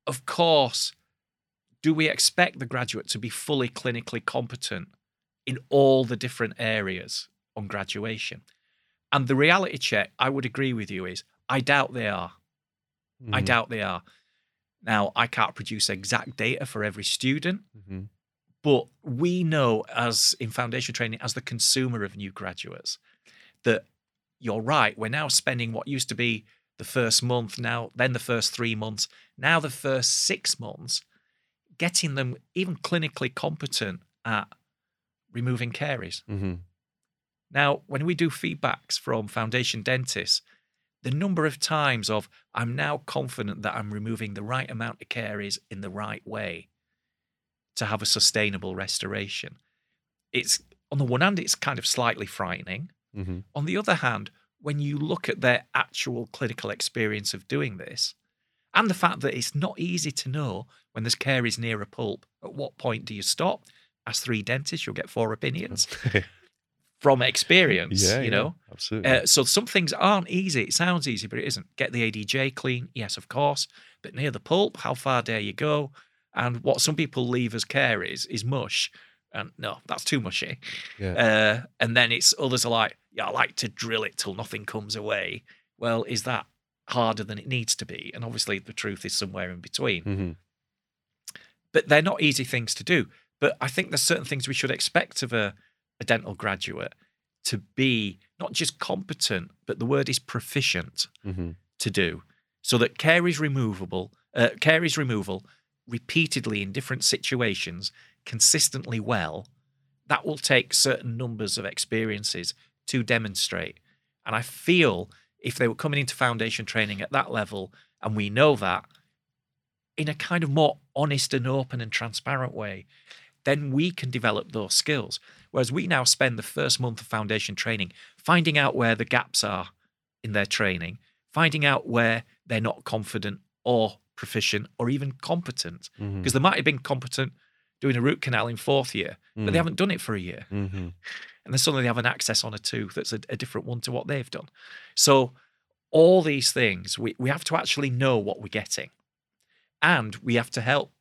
of course, do we expect the graduate to be fully clinically competent in all the different areas on graduation? And the reality check, I would agree with you, is I doubt they are. I Mhm. doubt they are. Now, I can't produce exact data for every student, Mhm. but we know as in foundation training, as the consumer of new graduates, that you're right. We're now spending what used to be the first month, now then the first three months, now the first six months, getting them even clinically competent at removing caries. Mhm. Now, when we do feedbacks from foundation dentists, the number of times of I'm now confident that I'm removing the right amount of caries in the right way to have a sustainable restoration. It's on the one hand, it's kind of slightly frightening. Mhm. On the other hand, when you look at their actual clinical experience of doing this, and the fact that it's not easy to know when there's caries near a pulp, at what point do you stop? As three dentists, you'll get four opinions from experience, yeah, you yeah, know? absolutely. Uh, so some things aren't easy. It sounds easy, but it isn't. Get the ADJ clean, yes, of course. But near the pulp, how far dare you go? And what some people leave as caries is mush. And no, that's too mushy. yeah. Uh, and then it's others are like, yeah, I like to drill it till nothing comes away. Well, is that harder than it needs to be? And obviously, the truth is somewhere in between. Mhm. But they're not easy things to do. But I think there's certain things we should expect of a, a dental graduate to be not just competent, but the word is proficient Mhm. to do, so that caries removable, uh, caries removal repeatedly in different situations, consistently well, that will take certain numbers of experiences to demonstrate. And I feel if they were coming into foundation training at that level, and we know that in a kind of more honest and open and transparent way, then we can develop those skills. Whereas we now spend the first month of foundation training finding out where the gaps are in their training, finding out where they're not confident or proficient or even competent. Mhm. Because they might have been competent doing a root canal in fourth year, but Mm. they haven't done it for a year. Mhm. And then suddenly they have an access on a tooth that's a, a different one to what they've done. So all these things, we, we have to actually know what we're getting. And we have to help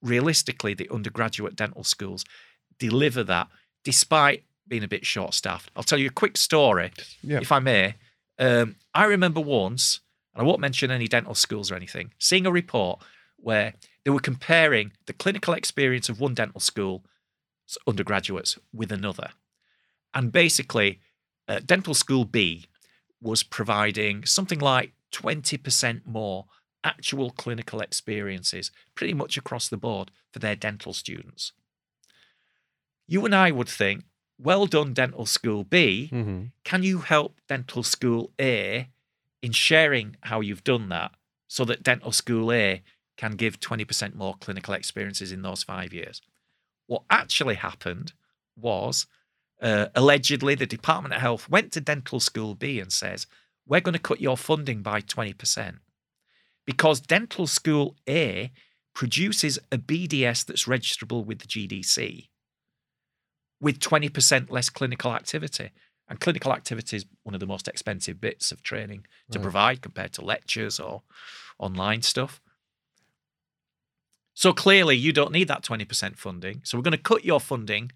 realistically the undergraduate dental schools deliver that despite being a bit short staffed. I'll tell you a quick story, Yeah. if I may. Um, I remember once, and I won't mention any dental schools or anything, seeing a report where they were comparing the clinical experience of one dental school undergraduates with another. And basically, uh, Dental School B was providing something like 20% more actual clinical experiences pretty much across the board for their dental students. You and I would think, well done, Dental School B. Mhm. Can you help Dental School A in sharing how you've done that so that Dental School A can give 20% more clinical experiences in those five years? What actually happened was uh, allegedly the Department of Health went to Dental School B and says, We're going to cut your funding by 20%. because dental school A produces a BDS that's registrable with the GDC with 20% less clinical activity. And clinical activity is one of the most expensive bits of training to Right. provide compared to lectures or online stuff. So clearly, you don't need that 20% funding. So we're going to cut your funding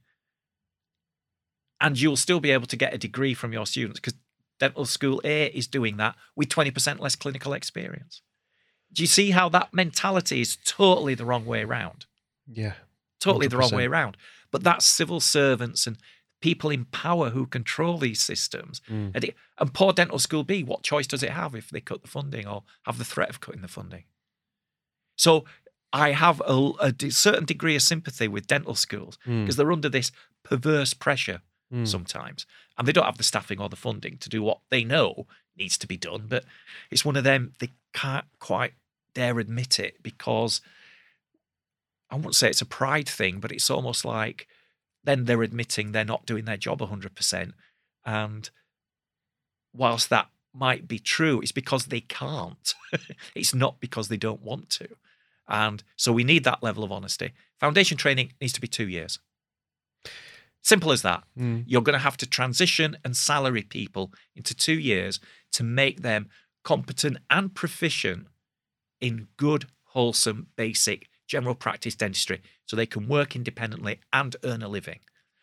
and you'll still be able to get a degree from your students because dental school A is doing that with 20% less clinical experience. Do you see how that mentality is totally the wrong way around? Yeah. Totally the wrong way 100%. around. But that's civil servants and people in power who control these systems. Mm. And, it, and poor dental school B, what choice does it have if they cut the funding or have the threat of cutting the funding? So I have a, a certain degree of sympathy with dental schools Mm. because they're under this perverse pressure Mm. sometimes. And they don't have the staffing or the funding to do what they know needs to be done. But it's one of them, they can't quite dare admit it because I won't say it's a pride thing, but it's almost like then they're admitting they're not doing their job 100%. And whilst that might be true, it's because they can't. it's not because they don't want to. And so we need that level of honesty. Foundation training needs to be two years. Simple as that. Mm. You're going to have to transition and salary people into two years to make them competent and proficient in good, wholesome, basic general practice dentistry so they can work independently and earn a living.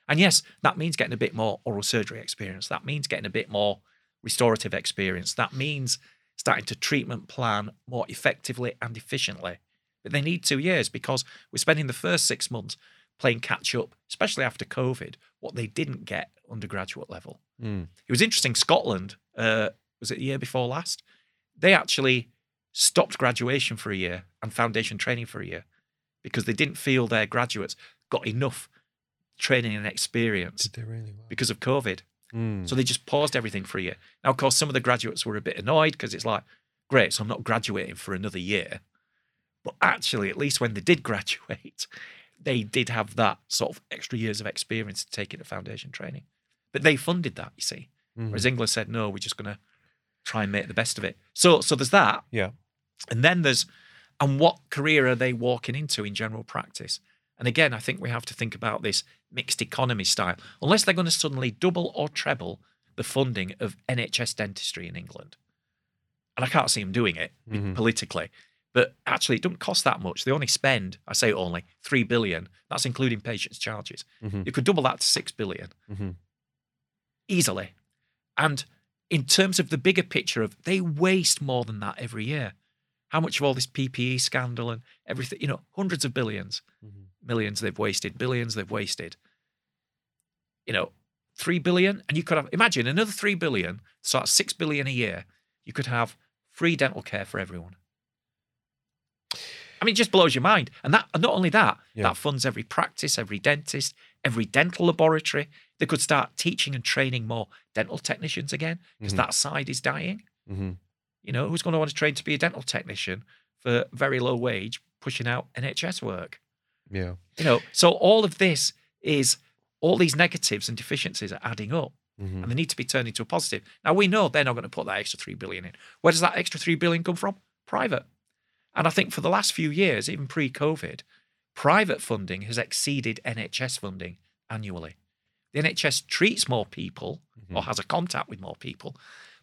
And yes, that means getting a bit more oral surgery experience. That means getting a bit more restorative experience. That means starting to treatment plan more effectively and efficiently. But they need two years because we're spending the first six months playing catch up, especially after COVID, what they didn't get undergraduate level. Mm. It was interesting. Scotland, uh, was it the year before last? They actually stopped graduation for a year and foundation training for a year because they didn't feel their graduates got enough training and experience really? Because of COVID. Mm. So they just paused everything for a year. Now, of course, some of the graduates were a bit annoyed because it's like, great, so I'm not graduating for another year. But actually, at least when they did graduate, they did have that sort of extra years of experience to take into foundation training. But they funded that, you see. Mhm. Whereas England said, no, we're just going to try and make the best of it. So, so there's that. Yeah. And then there's, and what career are they walking into in general practice? And again, I think we have to think about this mixed economy style. Unless they're going to suddenly double or treble the funding of NHS dentistry in England. And I can't see them doing it Mhm. politically. But actually, it doesn't cost that much. They only spend, I say only, three billion. That's including patients' charges. Mhm. You could double that to six billion Mhm. easily. And in terms of the bigger picture of they waste more than that every year. How much of all this PPE scandal and everything, you know, hundreds of billions, Mhm. millions they've wasted, billions they've wasted. You know, three billion, and you could have imagine another three billion, so that's six billion a year. You could have free dental care for everyone. I mean, it just blows your mind. And that and not only that, Yeah. that funds every practice, every dentist, every dental laboratory. They could start teaching and training more dental technicians again, because Mhm. that side is dying. Mhm. You know, who's going to want to train to be a dental technician for very low wage, pushing out NHS work? Yeah. You know, so all of this is all these negatives and deficiencies are adding up Mhm. and they need to be turned into a positive. Now we know they're not going to put that extra three billion in. Where does that extra three billion come from? Private. And I think for the last few years, even pre-COVID, private funding has exceeded NHS funding annually. The NHS treats more people or has a contact with more people,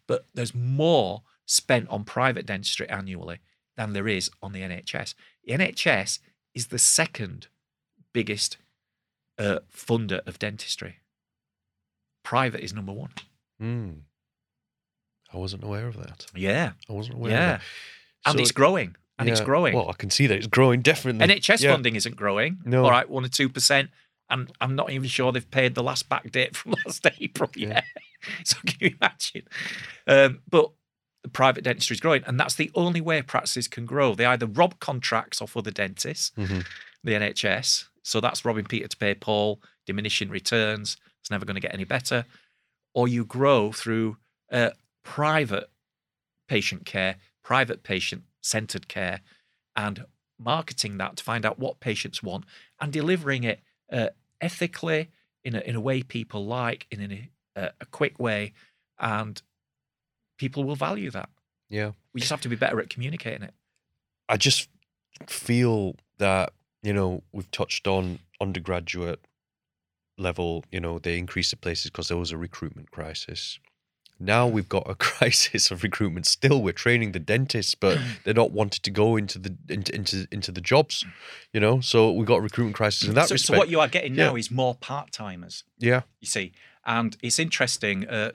but there's more spent on private dentistry annually than there is on the NHS. The NHS is the second biggest uh, funder of dentistry. Private is number one. Mm. I wasn't aware of that. Yeah, I wasn't aware yeah, of that. and So- it's growing, and it's growing. Well, I can see that it's growing definitely. NHS Yeah. funding isn't growing. No. All right, one or two percent. And I'm not even sure they've paid the last back date from last April yet. so can you imagine? Um, but the private dentistry is growing, and that's the only way practices can grow. They either rob contracts off other dentists, Mhm. the NHS. So that's robbing Peter to pay Paul, diminishing returns. It's never going to get any better. Or you grow through uh, private patient care, private patient centered care, and marketing that to find out what patients want and delivering it uh, ethically in a, in a way people like, in a, a, a quick way, and people will value that. Yeah. We just have to be better at communicating it. I just feel that you know we've touched on undergraduate level. You know, they increased the places because there was a recruitment crisis. Now we've got a crisis of recruitment. Still, we're training the dentists, but they're not wanted to go into the into into, into the jobs. You know, so we've got a recruitment crisis in that so, respect. so what you are getting Yeah. now is more part timers. yeah, you see. And it's interesting. Uh,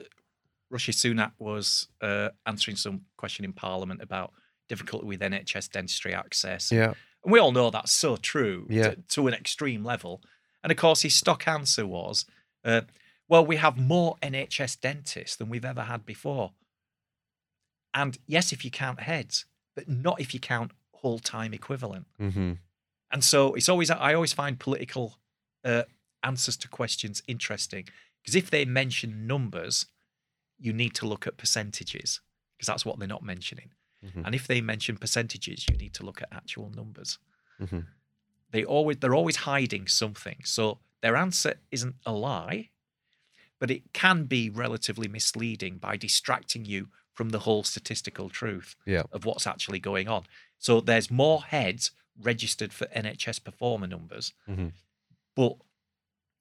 Rishi Sunak was uh, answering some question in Parliament about difficulty with NHS dentistry access. yeah, And we all know that's so true Yeah. to, to an extreme level. And of course, his stock answer was, uh, well, we have more NHS dentists than we've ever had before. And yes, if you count heads, but not if you count whole time equivalent. mm-hmm. And so it's always I always find political uh, answers to questions interesting because if they mention numbers, you need to look at percentages because that's what they're not mentioning. Mhm. And if they mention percentages, you need to look at actual numbers. Mhm. They always they're always hiding something. So their answer isn't a lie, but it can be relatively misleading by distracting you from the whole statistical truth Yeah. of what's actually going on. So there's more heads registered for NHS performer numbers, Mhm. but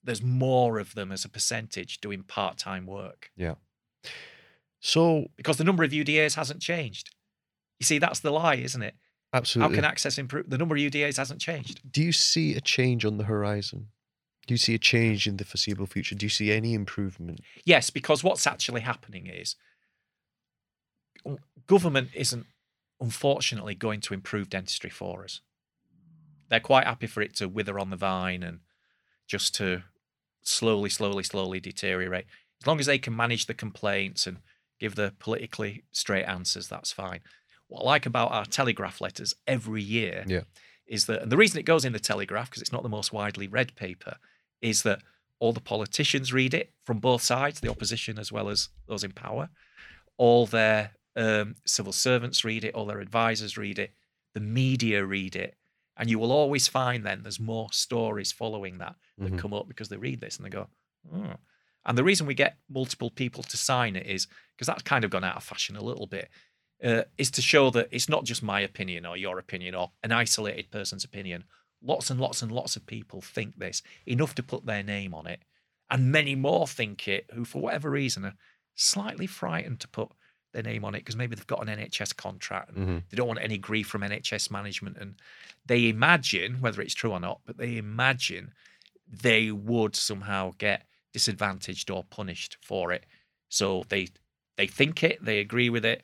there's more of them as a percentage doing part-time work Yeah. So because the number of UDAs hasn't changed. You see, that's the lie, isn't it? Absolutely. How can access improve? The number of UDAs hasn't changed. Do you see a change on the horizon? Do you see a change in the foreseeable future? Do you see any improvement? Yes, because what's actually happening is government isn't unfortunately going to improve dentistry for us. They're quite happy for it to wither on the vine and just to slowly, slowly, slowly deteriorate. As long as they can manage the complaints and give the politically straight answers, that's fine. What I like about our telegraph letters every year Yeah. is that, and the reason it goes in the telegraph, because it's not the most widely read paper, is that all the politicians read it from both sides, the opposition as well as those in power. All their um, civil servants read it, all their advisors read it, the media read it. And you will always find then there's more stories following that that Mhm. come up because they read this and they go, oh. And the reason we get multiple people to sign it is because that's kind of gone out of fashion a little bit, uh, is to show that it's not just my opinion or your opinion or an isolated person's opinion. Lots and lots and lots of people think this, enough to put their name on it. And many more think it who, for whatever reason, are slightly frightened to put their name on it because maybe they've got an NHS contract and Mhm. they don't want any grief from NHS management. And they imagine, whether it's true or not, but they imagine they would somehow get disadvantaged or punished for it. So they they think it, they agree with it,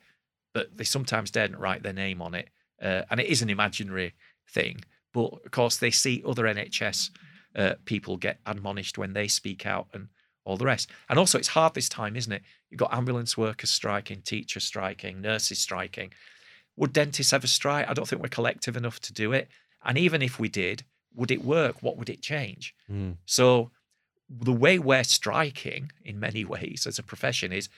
but they sometimes daren't write their name on it. Uh, and it is an imaginary thing. But of course, they see other NHS uh, people get admonished when they speak out and all the rest. And also, it's hard this time, isn't it? You've got ambulance workers striking, teachers striking, nurses striking. Would dentists ever strike? I don't think we're collective enough to do it. And even if we did, would it work? What would it change? Mm. So the way we're striking in many ways as a profession is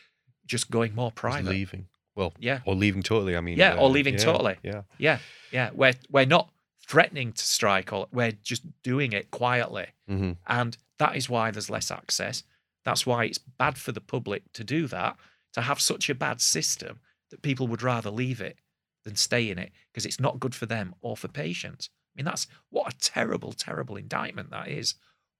just going more private. leaving. Well, Yeah. or leaving totally. I mean, Yeah, or uh, leaving yeah, totally. Yeah. Yeah. Yeah. We're we're not threatening to strike or we're just doing it quietly. hmm And that is why there's less access. That's why it's bad for the public to do that, to have such a bad system that people would rather leave it than stay in it because it's not good for them or for patients. I mean, that's what a terrible, terrible indictment that is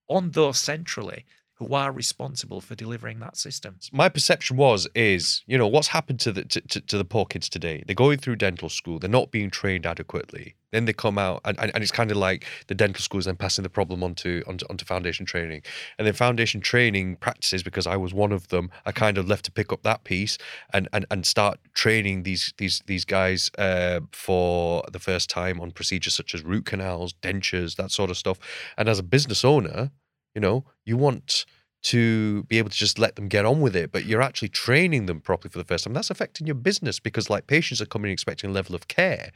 on those centrally who are responsible for delivering that system. My perception was is you know what's happened to the to, to, to the poor kids today. They're going through dental school. They're not being trained adequately. Then they come out and, and, and it's kind of like the dental school is then passing the problem onto, onto onto foundation training. And then foundation training practices because I was one of them. I kind of left to pick up that piece and and, and start training these these these guys uh, for the first time on procedures such as root canals, dentures, that sort of stuff. And as a business owner, you know, you want to be able to just let them get on with it, but you're actually training them properly for the first time. That's affecting your business because, like, patients are coming in expecting a level of care,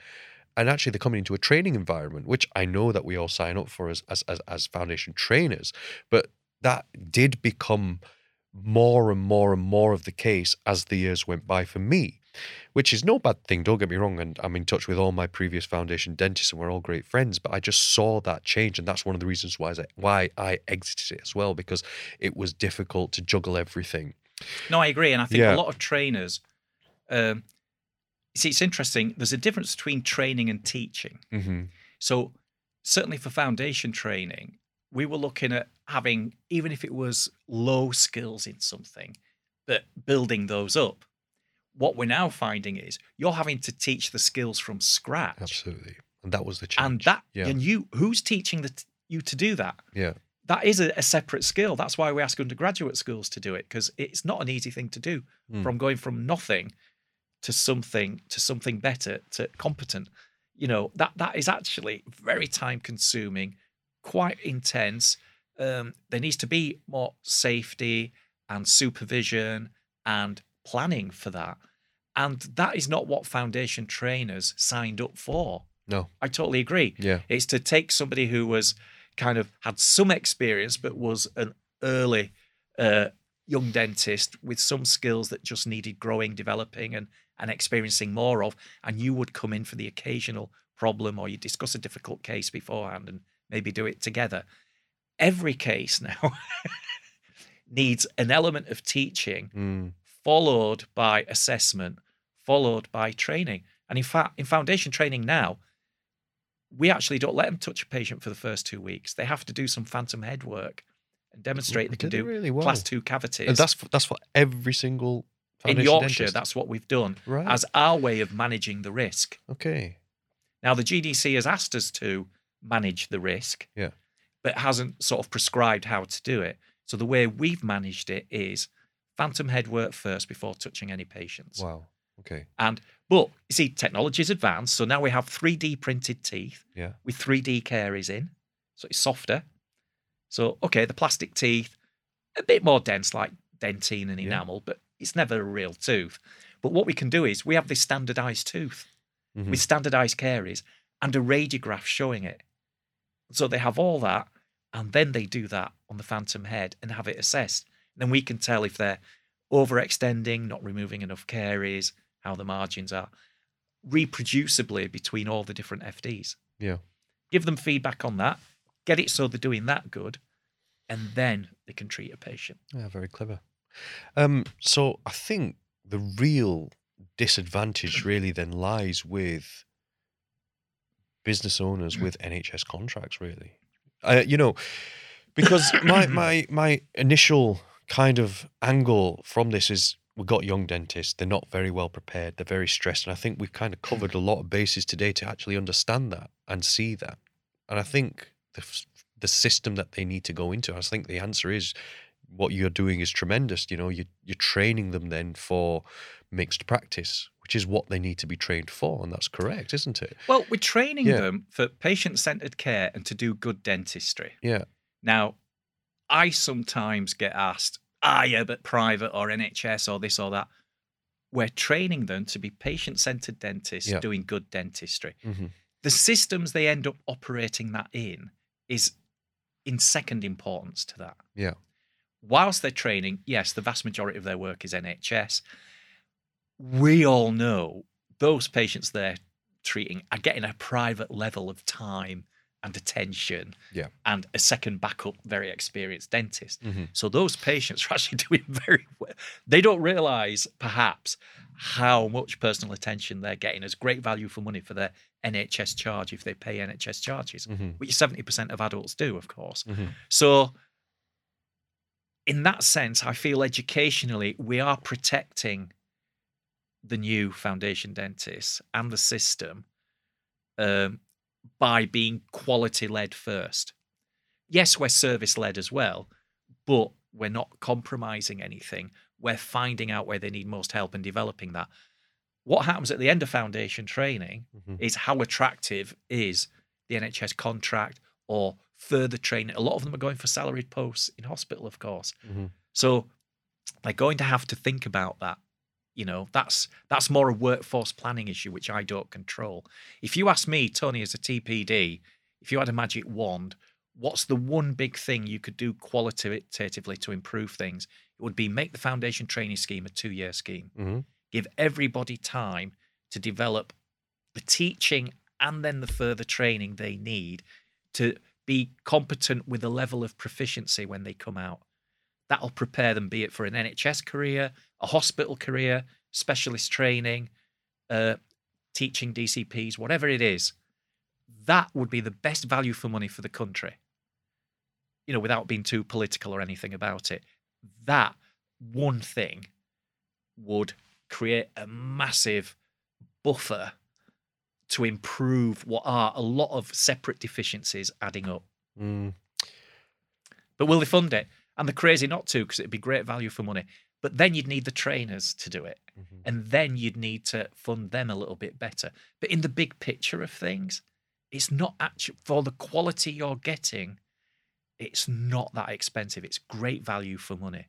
and actually they're coming into a training environment, which I know that we all sign up for as as as, as foundation trainers, but that did become more and more and more of the case as the years went by for me which is no bad thing. Don't get me wrong. And I'm in touch with all my previous foundation dentists, and we're all great friends. But I just saw that change, and that's one of the reasons why I, why I exited it as well because it was difficult to juggle everything. No, I agree, and I think Yeah. a lot of trainers, um, see, it's interesting. There's a difference between training and teaching. Mm-hmm. So, certainly for foundation training, we were looking at having, even if it was low skills in something, but building those up. What we're now finding is you're having to teach the skills from scratch. Absolutely. And that was the change. And that, yeah. and you, who's teaching the, you to do that? yeah. That is a, a separate skill. That's why we ask undergraduate schools to do it because it's not an easy thing to do Mm. from going from nothing to something to something better to competent. You know that that is actually very time consuming, quite intense. Um, there needs to be more safety and supervision and planning for that, and that is not what foundation trainers signed up for. No. I totally agree. Yeah. It's to take somebody who was kind of had some experience but was an early uh, young dentist with some skills that just needed growing, developing, and and experiencing more of. And you would come in for the occasional problem, or you discuss a difficult case beforehand and maybe do it together. Every case now needs an element of teaching Mm. Followed by assessment, followed by training. And in fact, in foundation training now, we actually don't let them touch a patient for the first two weeks. They have to do some phantom head work and demonstrate they can do really well? class two cavities. And that's for, that's for every single in Yorkshire, dentist? that's what we've done right. as our way of managing the risk. okay. Now, the GDC has asked us to manage the risk, Yeah. but hasn't sort of prescribed how to do it. So the way we've managed it is phantom head work first before touching any patients. Wow. Okay. And but you see, technology's advanced, so now we have 3D printed teeth Yeah. with 3D caries in, so it's softer. So okay, the plastic teeth a bit more dense, like dentine and Yeah. enamel, but it's never a real tooth. But what we can do is we have this standardized tooth Mhm. with standardized caries and a radiograph showing it. So they have all that, and then they do that on the phantom head and have it assessed. Then we can tell if they're overextending, not removing enough caries, how the margins are, reproducibly between all the different FDs. Yeah. Give them feedback on that, get it so they're doing that good, and then they can treat a patient. Yeah, very clever. Um, so I think the real disadvantage really then lies with business owners with NHS contracts, really. Uh, you know, because my my my initial kind of angle from this is we've got young dentists, they're not very well prepared, they're very stressed. And I think we've kind of hmm. covered a lot of bases today to actually understand that and see that. And I think the the system that they need to go into, I think the answer is what you're doing is tremendous. You know, you you're training them then for mixed practice, which is what they need to be trained for, and that's correct, isn't it? Well, we're training Yeah. them for patient centered care and to do good dentistry. Yeah. Now, I sometimes get asked, ah, yeah, but private or NHS or this or that. We're training them to be patient centered dentists Yeah. doing good dentistry. Mm-hmm. The systems they end up operating that in is in second importance to that. Yeah. Whilst they're training, yes, the vast majority of their work is NHS. We all know those patients they're treating are getting a private level of time and attention Yeah. and a second backup, very experienced dentist. Mm-hmm. So those patients are actually doing very well. They don't realize perhaps how much personal attention they're getting as great value for money for their NHS charge if they pay NHS charges, Mm-hmm. which 70% of adults do, of course. Mm-hmm. So, in that sense, I feel educationally we are protecting the new foundation dentists and the system um, by being quality led first. Yes, we're service led as well, but we're not compromising anything. We're finding out where they need most help and developing that. What happens at the end of foundation training Mm-hmm. is how attractive is the NHS contract or further training. A lot of them are going for salaried posts in hospital, of course. Mm-hmm. So they're going to have to think about that. You know, that's that's more a workforce planning issue, which I don't control. If you ask me, Tony, as a TPD, if you had a magic wand, what's the one big thing you could do qualitatively to improve things? It would be make the foundation training scheme a two-year scheme Mm-hmm. give everybody time to develop the teaching and then the further training they need to be competent with a level of proficiency when they come out. That'll prepare them, be it for an NHS career, a hospital career, specialist training, uh, teaching DCPs, whatever it is, that would be the best value for money for the country. You know, without being too political or anything about it. That one thing would create a massive buffer to improve what are a lot of separate deficiencies adding up. Mm. But will they fund it? And they're crazy not to because it'd be great value for money. But then you'd need the trainers to do it. Mhm. And then you'd need to fund them a little bit better. But in the big picture of things, it's not actually for the quality you're getting, it's not that expensive. It's great value for money.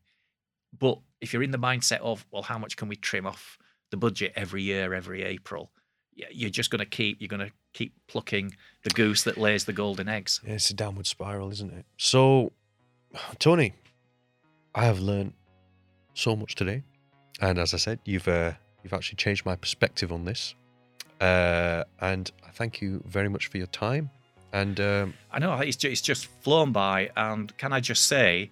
But if you're in the mindset of, well, how much can we trim off the budget every year, every April? You're just going to keep, you're going to keep plucking the goose that lays the golden eggs. Yeah, it's a downward spiral, isn't it? So, Tony, I have learned so much today, and as I said, you've uh, you've actually changed my perspective on this, uh, and I thank you very much for your time. And um, I know it's just, it's just flown by, and can I just say,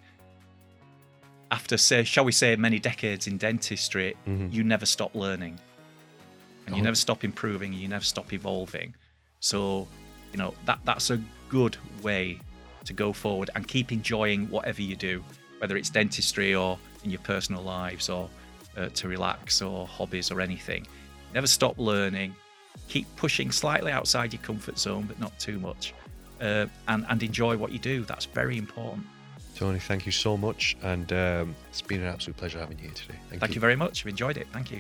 after say, shall we say, many decades in dentistry, Mhm. you never stop learning, and you Oh. never stop improving, you never stop evolving. So, you know that that's a good way to go forward and keep enjoying whatever you do, whether it's dentistry or in your personal lives or uh, to relax or hobbies or anything. Never stop learning. Keep pushing slightly outside your comfort zone, but not too much. Uh, and, and enjoy what you do. That's very important. Tony, thank you so much, and um, it's been an absolute pleasure having you here today. Thank you. Thank you very much. I've enjoyed it. Thank you.